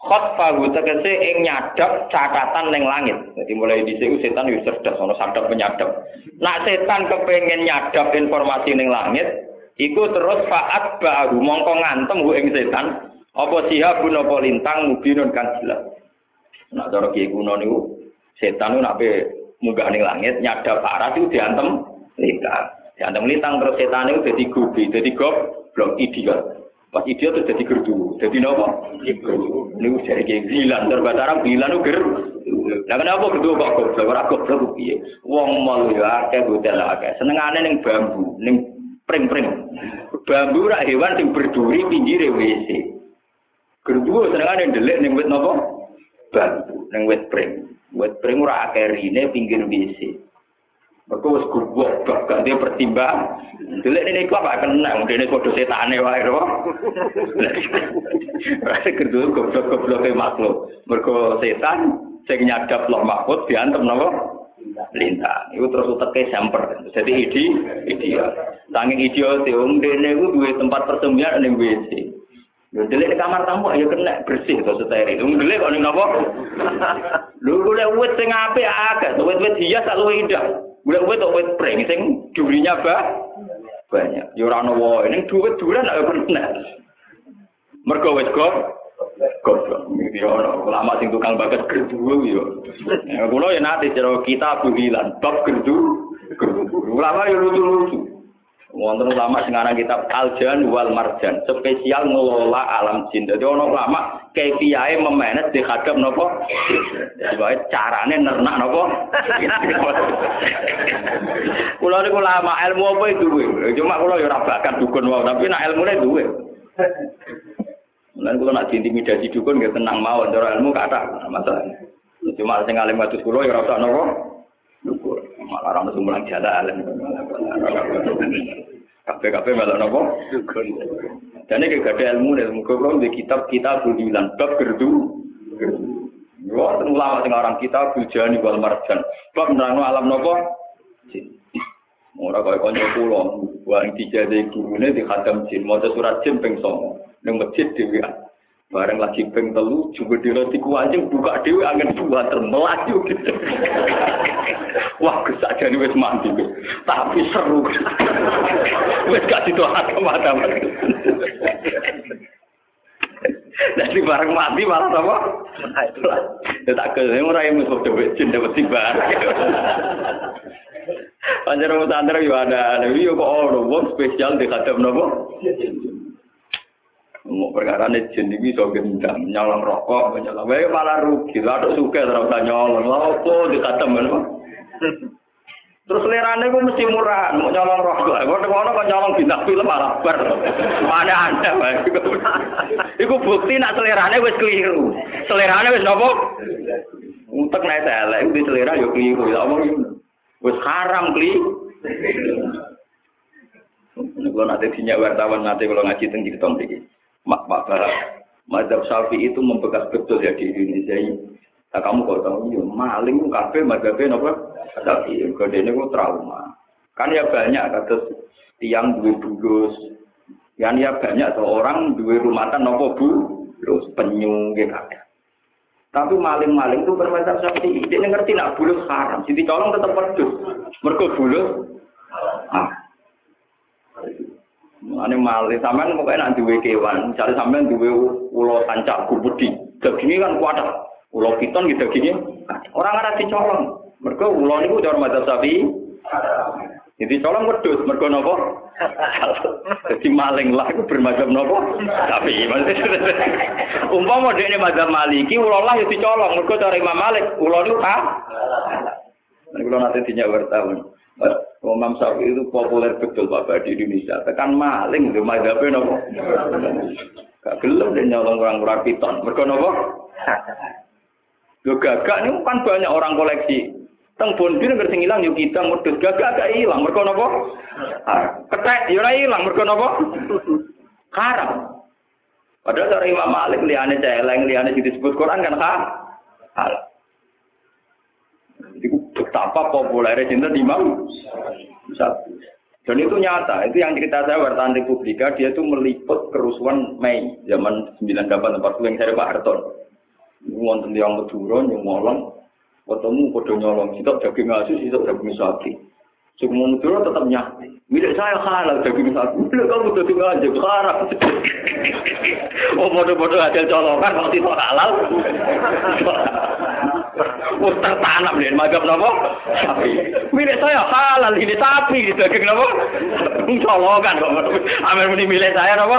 Khotfahu tegese ing nyadap catatan ning langit. Jadi mulai di sini setan wis cerdas ono sadap penyadap. Nak setan kepengen nyadap informasi ning langit, iku terus faat baru mongko ngantem hu ing setan. Apa sihabun apa lintang mubinun kan jelas. Nak cara kiai kuno niku setan nak munggah ning langit nyadap aras itu diantem lintang. Anda melintang terus setan itu jadi gubi, jadi blok idiot. Pas idiot itu jadi gerdu, jadi nopo? Ini jadi kayak bilan, terbatara bilan itu ger. Nah kenapa gerdu kok goblok? Ora goblok piye? Wong mau ya akeh hotel akeh. Senengane ning bambu, ning pring-pring. Bambu rak hewan sing berduri pinggire WC. Gerdu senengane ndelik ning wit nopo? Bambu, ning wit pring. Wit pring ora akeh rine pinggir WC. Mereka wis gubuk, gak dia pertimbang. Delek ini kok gak dia ini kode setane wae lho. Berarti kedua goblok-goblok makhluk. Mereka setan sing nyadap loh mahfud diantem napa? lintang. Iku terus uteke semper. Jadi ide ideal. Saking ideal wong dene iku tempat persembunyian ning WC. Delik di kamar tamu ayo kena bersih to steril. Wong delik kok ning napa? Lho golek wit sing apik agak, wit-wit hias luwih indah. Golek wit kok wit pring sing durinya bah banyak. Ya ora ono wae ning duit duran ayo kena. Mergo wis kok goblok. Iki sing tukang bakat gerdu yo. Kula ya nate cara kita buhilan bab gerdu. Ulama yo lucu-lucu. Wonten ulama sing aran kitab Al-Jan wal Marjan, spesial ngelola alam jin. Dadi ono ulama kepiae memenet di hadap napa? Wae carane nernak napa? Kula niku ulama ilmu apa duwe. Cuma kula ya ora bakat dukun wae, tapi nek ilmune duwe. Mulane kula nak diintimidasi dukun nggih tenang mawon, cara ilmu kata masalah. Cuma sing alim kados kula ya ora usah napa? Dukun. Malah ora mesti mulang jalan. Kabeh-kabeh malah napa? Dukun. Dan ini gak ada ilmu nih, muka di kitab kita budilan bab gerdu. Wah, ulama sing orang kita bujani wal marjan. Bab nerangno alam napa? Jin. Ora kaya kanca kula, wong dijade gurune di khatam jin, maca surat jin ping 9 ning masjid dhewe. Bareng lagi ping telu, juga di roti kuanjing buka dewi angin dua termelaju gitu. Wah, kesaja ini wis mandi, tapi seru. wis gak ditohat ke mana-mana. Jadi bareng mati malah apa? Ya tak ke, ora yang musuh dewe jin dapat tiba. Panjang rumah santri yo ada, yo kok ono wong spesial di kadam nopo. Mau perkara ini jin ini so gendam, nyolong rokok, nyolong, wae malah rugi, lah suka terus nyolong, apa di kadam nopo. Terus lerane ku mesti murah, mau nyolong rokok. Kok ngono kok nyolong bintang film malah bar. Mana anda, Iku bukti nak selerane wis keliru. Selerane wis nopo? Utek naik elek, di selera yo keliru. Ya omong wis haram kli. Kalau nanti dinyak wartawan nanti kalau ngaji kita mriki. Mak mak Mazhab Syafi'i itu membekas betul ya di Indonesia ini. Nah, kamu kok tahu, ya, maling kafe mazhabnya apa? Tapi kode ini kok trauma. Kan ya banyak kata tiang dua bulus. Yang ya banyak seorang dua rumatan nopo bu, terus penyu gitu. Tapi maling-maling itu bermacam seperti ini ngerti nak bulus haram. Jadi colong tetap pedus. Mereka bulus. Ah. Ane maling sampean pokoknya nanti duwe kewan, misalnya sampean duwe ulo tancap kubudi. Dagingnya kan kuat. Ulo piton gitu. Orang ada dicolong. Mereka ulo niku cara madzhab sapi. Jadi colong wedhus mergo napa? Jadi maling lah iku bermadzhab napa? Sapi. Umpama dekne madzhab Maliki ulo lah ya dicolong mergo cara Imam Malik ulo niku ha. Nek kula nate dinyak wartawan. Imam Syafi'i itu populer betul Bapak di Indonesia. Tekan maling lho madzhabe napa? Gak gelem dia nyolong orang orang piton. Mergo napa? Lho gagak ini kan banyak orang koleksi. Teng bondir nggak sing ilang yuk kita modus gagak gak hilang. Mereka nopo? Ketek yo ora hilang. Mereka nopo? Haram. Padahal cara Imam Malik liane celeng, liane disebut Quran kan ha? Hal. Itu betapa populernya cinta Imam satu. Dan itu nyata, itu yang cerita saya wartawan Republika, dia itu meliput kerusuhan Mei zaman 98 40 yang saya Pak Harton. Wonten yang Madura nyolong, ketemu podo nyolong, sitok daging asus, sitok daging sapi. Semua Madura tetap nyati. Milik saya halal daging sapi. Bila kamu daging aja, haram. oh podo-podo hasil colongan, kalau sitok halal. Oh tertanam nih, magap nopo? Sapi. Milik saya halal ini sapi, daging nopo? Colongan kok. Amin muni milik saya nopo?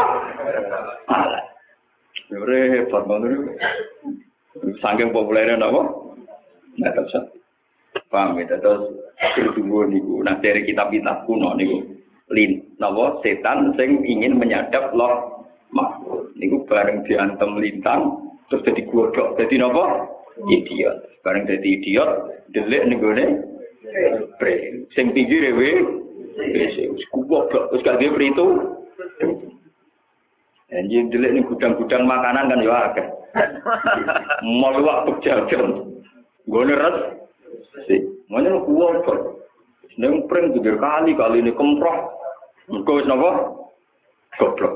Halal. Repot banget. Saking populernya nopo? Nah, terus paham ya, terus kedua niku. Nah, dari kitab-kitab kuno niku, lin, nopo setan sing ingin menyadap loh makhluk. Niku bareng diantem lintang, terus jadi godok, jadi nopo? Idiot. Bareng jadi idiot, delik niku ne, pre. Sing pinggir ewe, goblok, terus gak dia itu. Anjing delik nih gudang-gudang makanan kan ya akeh. Mau luwak pejajan. Gue res Si, mana lu kuat kok? Neng pring tiga kali kali ini kemproh. Engkau napa? Goblok.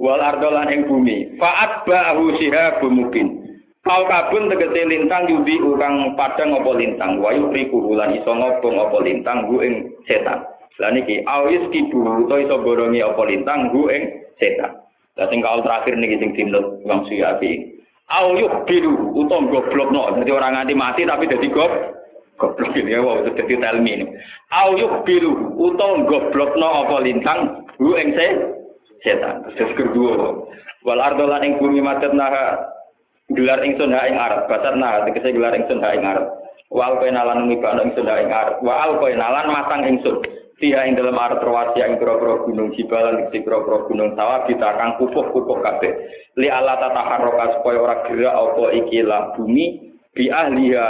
Wal ardolan ing bumi. Faat ba'hu sihabun mubin. Kau kabun tegese lintang yubi ukang padang apa lintang. Wa yukriku bulan iso ngobong apa lintang gu ing setan. Lah niki awis kibu utawa iso borongi apa lintang gu ing setan. Lah sing kaul terakhir niki sing dinut Imam Suyati. Au yuk biru utawa goblokno. Dadi orang nganti mati tapi dadi gob goblok ini wow dadi telmi ini. Yuk biru utawa goblokno apa lintang gu ing setan. Terus kedua. Wal ardolan ing bumi matet naha gelar ingsun ha ing arep batat nah tegese gelar ingsun ha ing arep wal kenalan ngibano ingsun ha ing arep wal kenalan matang ingsun. Tiha ing dalam arep rawasi ing pira-pira gunung jibalan ing pira-pira gunung sawah kita kang pupuh-pupuh kabeh. Li ala tataharroka supaya ora gerak apa iki bumi bi ahliha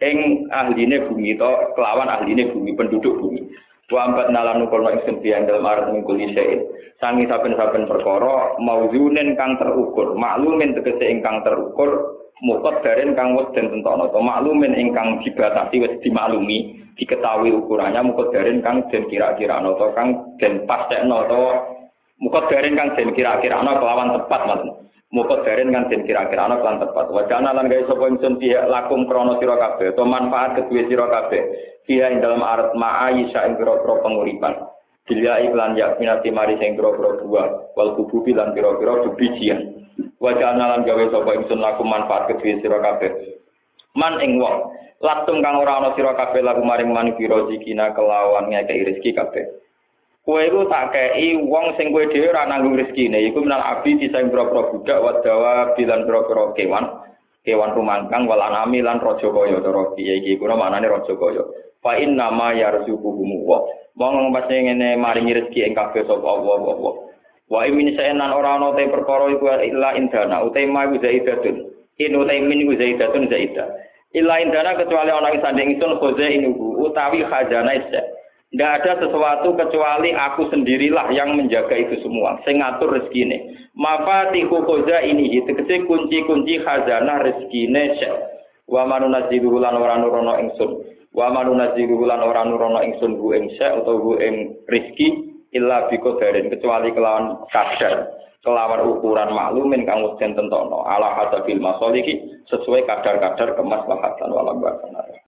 ing ahline bumi to kelawan ahline bumi penduduk bumi wa ambat nalan nukono ingsun ing dalam arep mingkul sangi saben-saben perkara mauzunen kang terukur maklumin tegese ingkang terukur mukot daren kang wis den tentono to maklumin ingkang dibatasi wis dimaklumi diketahui ukurannya mukot daren kang den kira-kira to kang den pastekno to mukot daren kang den kira-kira kelawan tepat mas mukot daren kang den kira-kira kelawan tepat wajana lan gawe sapa ingsun pihak lakum krana sira kabeh to manfaat kedue sira kabeh pihak ing dalam arat ma'ayisa ing pira-pira penguripan Bila iklan yak minati mari sing kira-kira dua wal kububi lan kira-kira bijian. Wajah lan gawe sapa ingsun laku manfaat kedue sira kabeh. Man ing wong latung kang ora ana sira kabeh laku maring man pira kelawan ngekeki rezeki kabeh. Kowe iku tak kei wong sing kowe dhewe ora nanggung rezekine iku menal abi bisa ing pira-pira budak wadawa bilan pira-pira kewan kewan rumangkang wal anami lan raja kaya cara iki iku maknane raja kaya. Fa inna ma yarzuquhum wa Wong pas ngene maringi rezeki ing kabeh Allah Allah. Wa imin saenan ora ana te perkara iku illa indana utai ma iku zaidatun. In min iku zaidatun zaidah. Illa indana kecuali ana ing sanding ingsun khoza inubu utawi khazanah. Tidak ada sesuatu kecuali aku sendirilah yang menjaga itu semua. Saya ngatur rezekine. Mafatihu khoza ini tegese kunci-kunci khazanah rezekine syekh. Wa manunazilu lan ora nurono ingsun. wa manunaziru lan ora nurono ingsun bu ing syek utawa bu ing rizki illa biko darin kecuali kelawan kadar kelawan ukuran maklumin kang wis tentono ala hadabil masoliki sesuai kadar-kadar kemaslahatan walam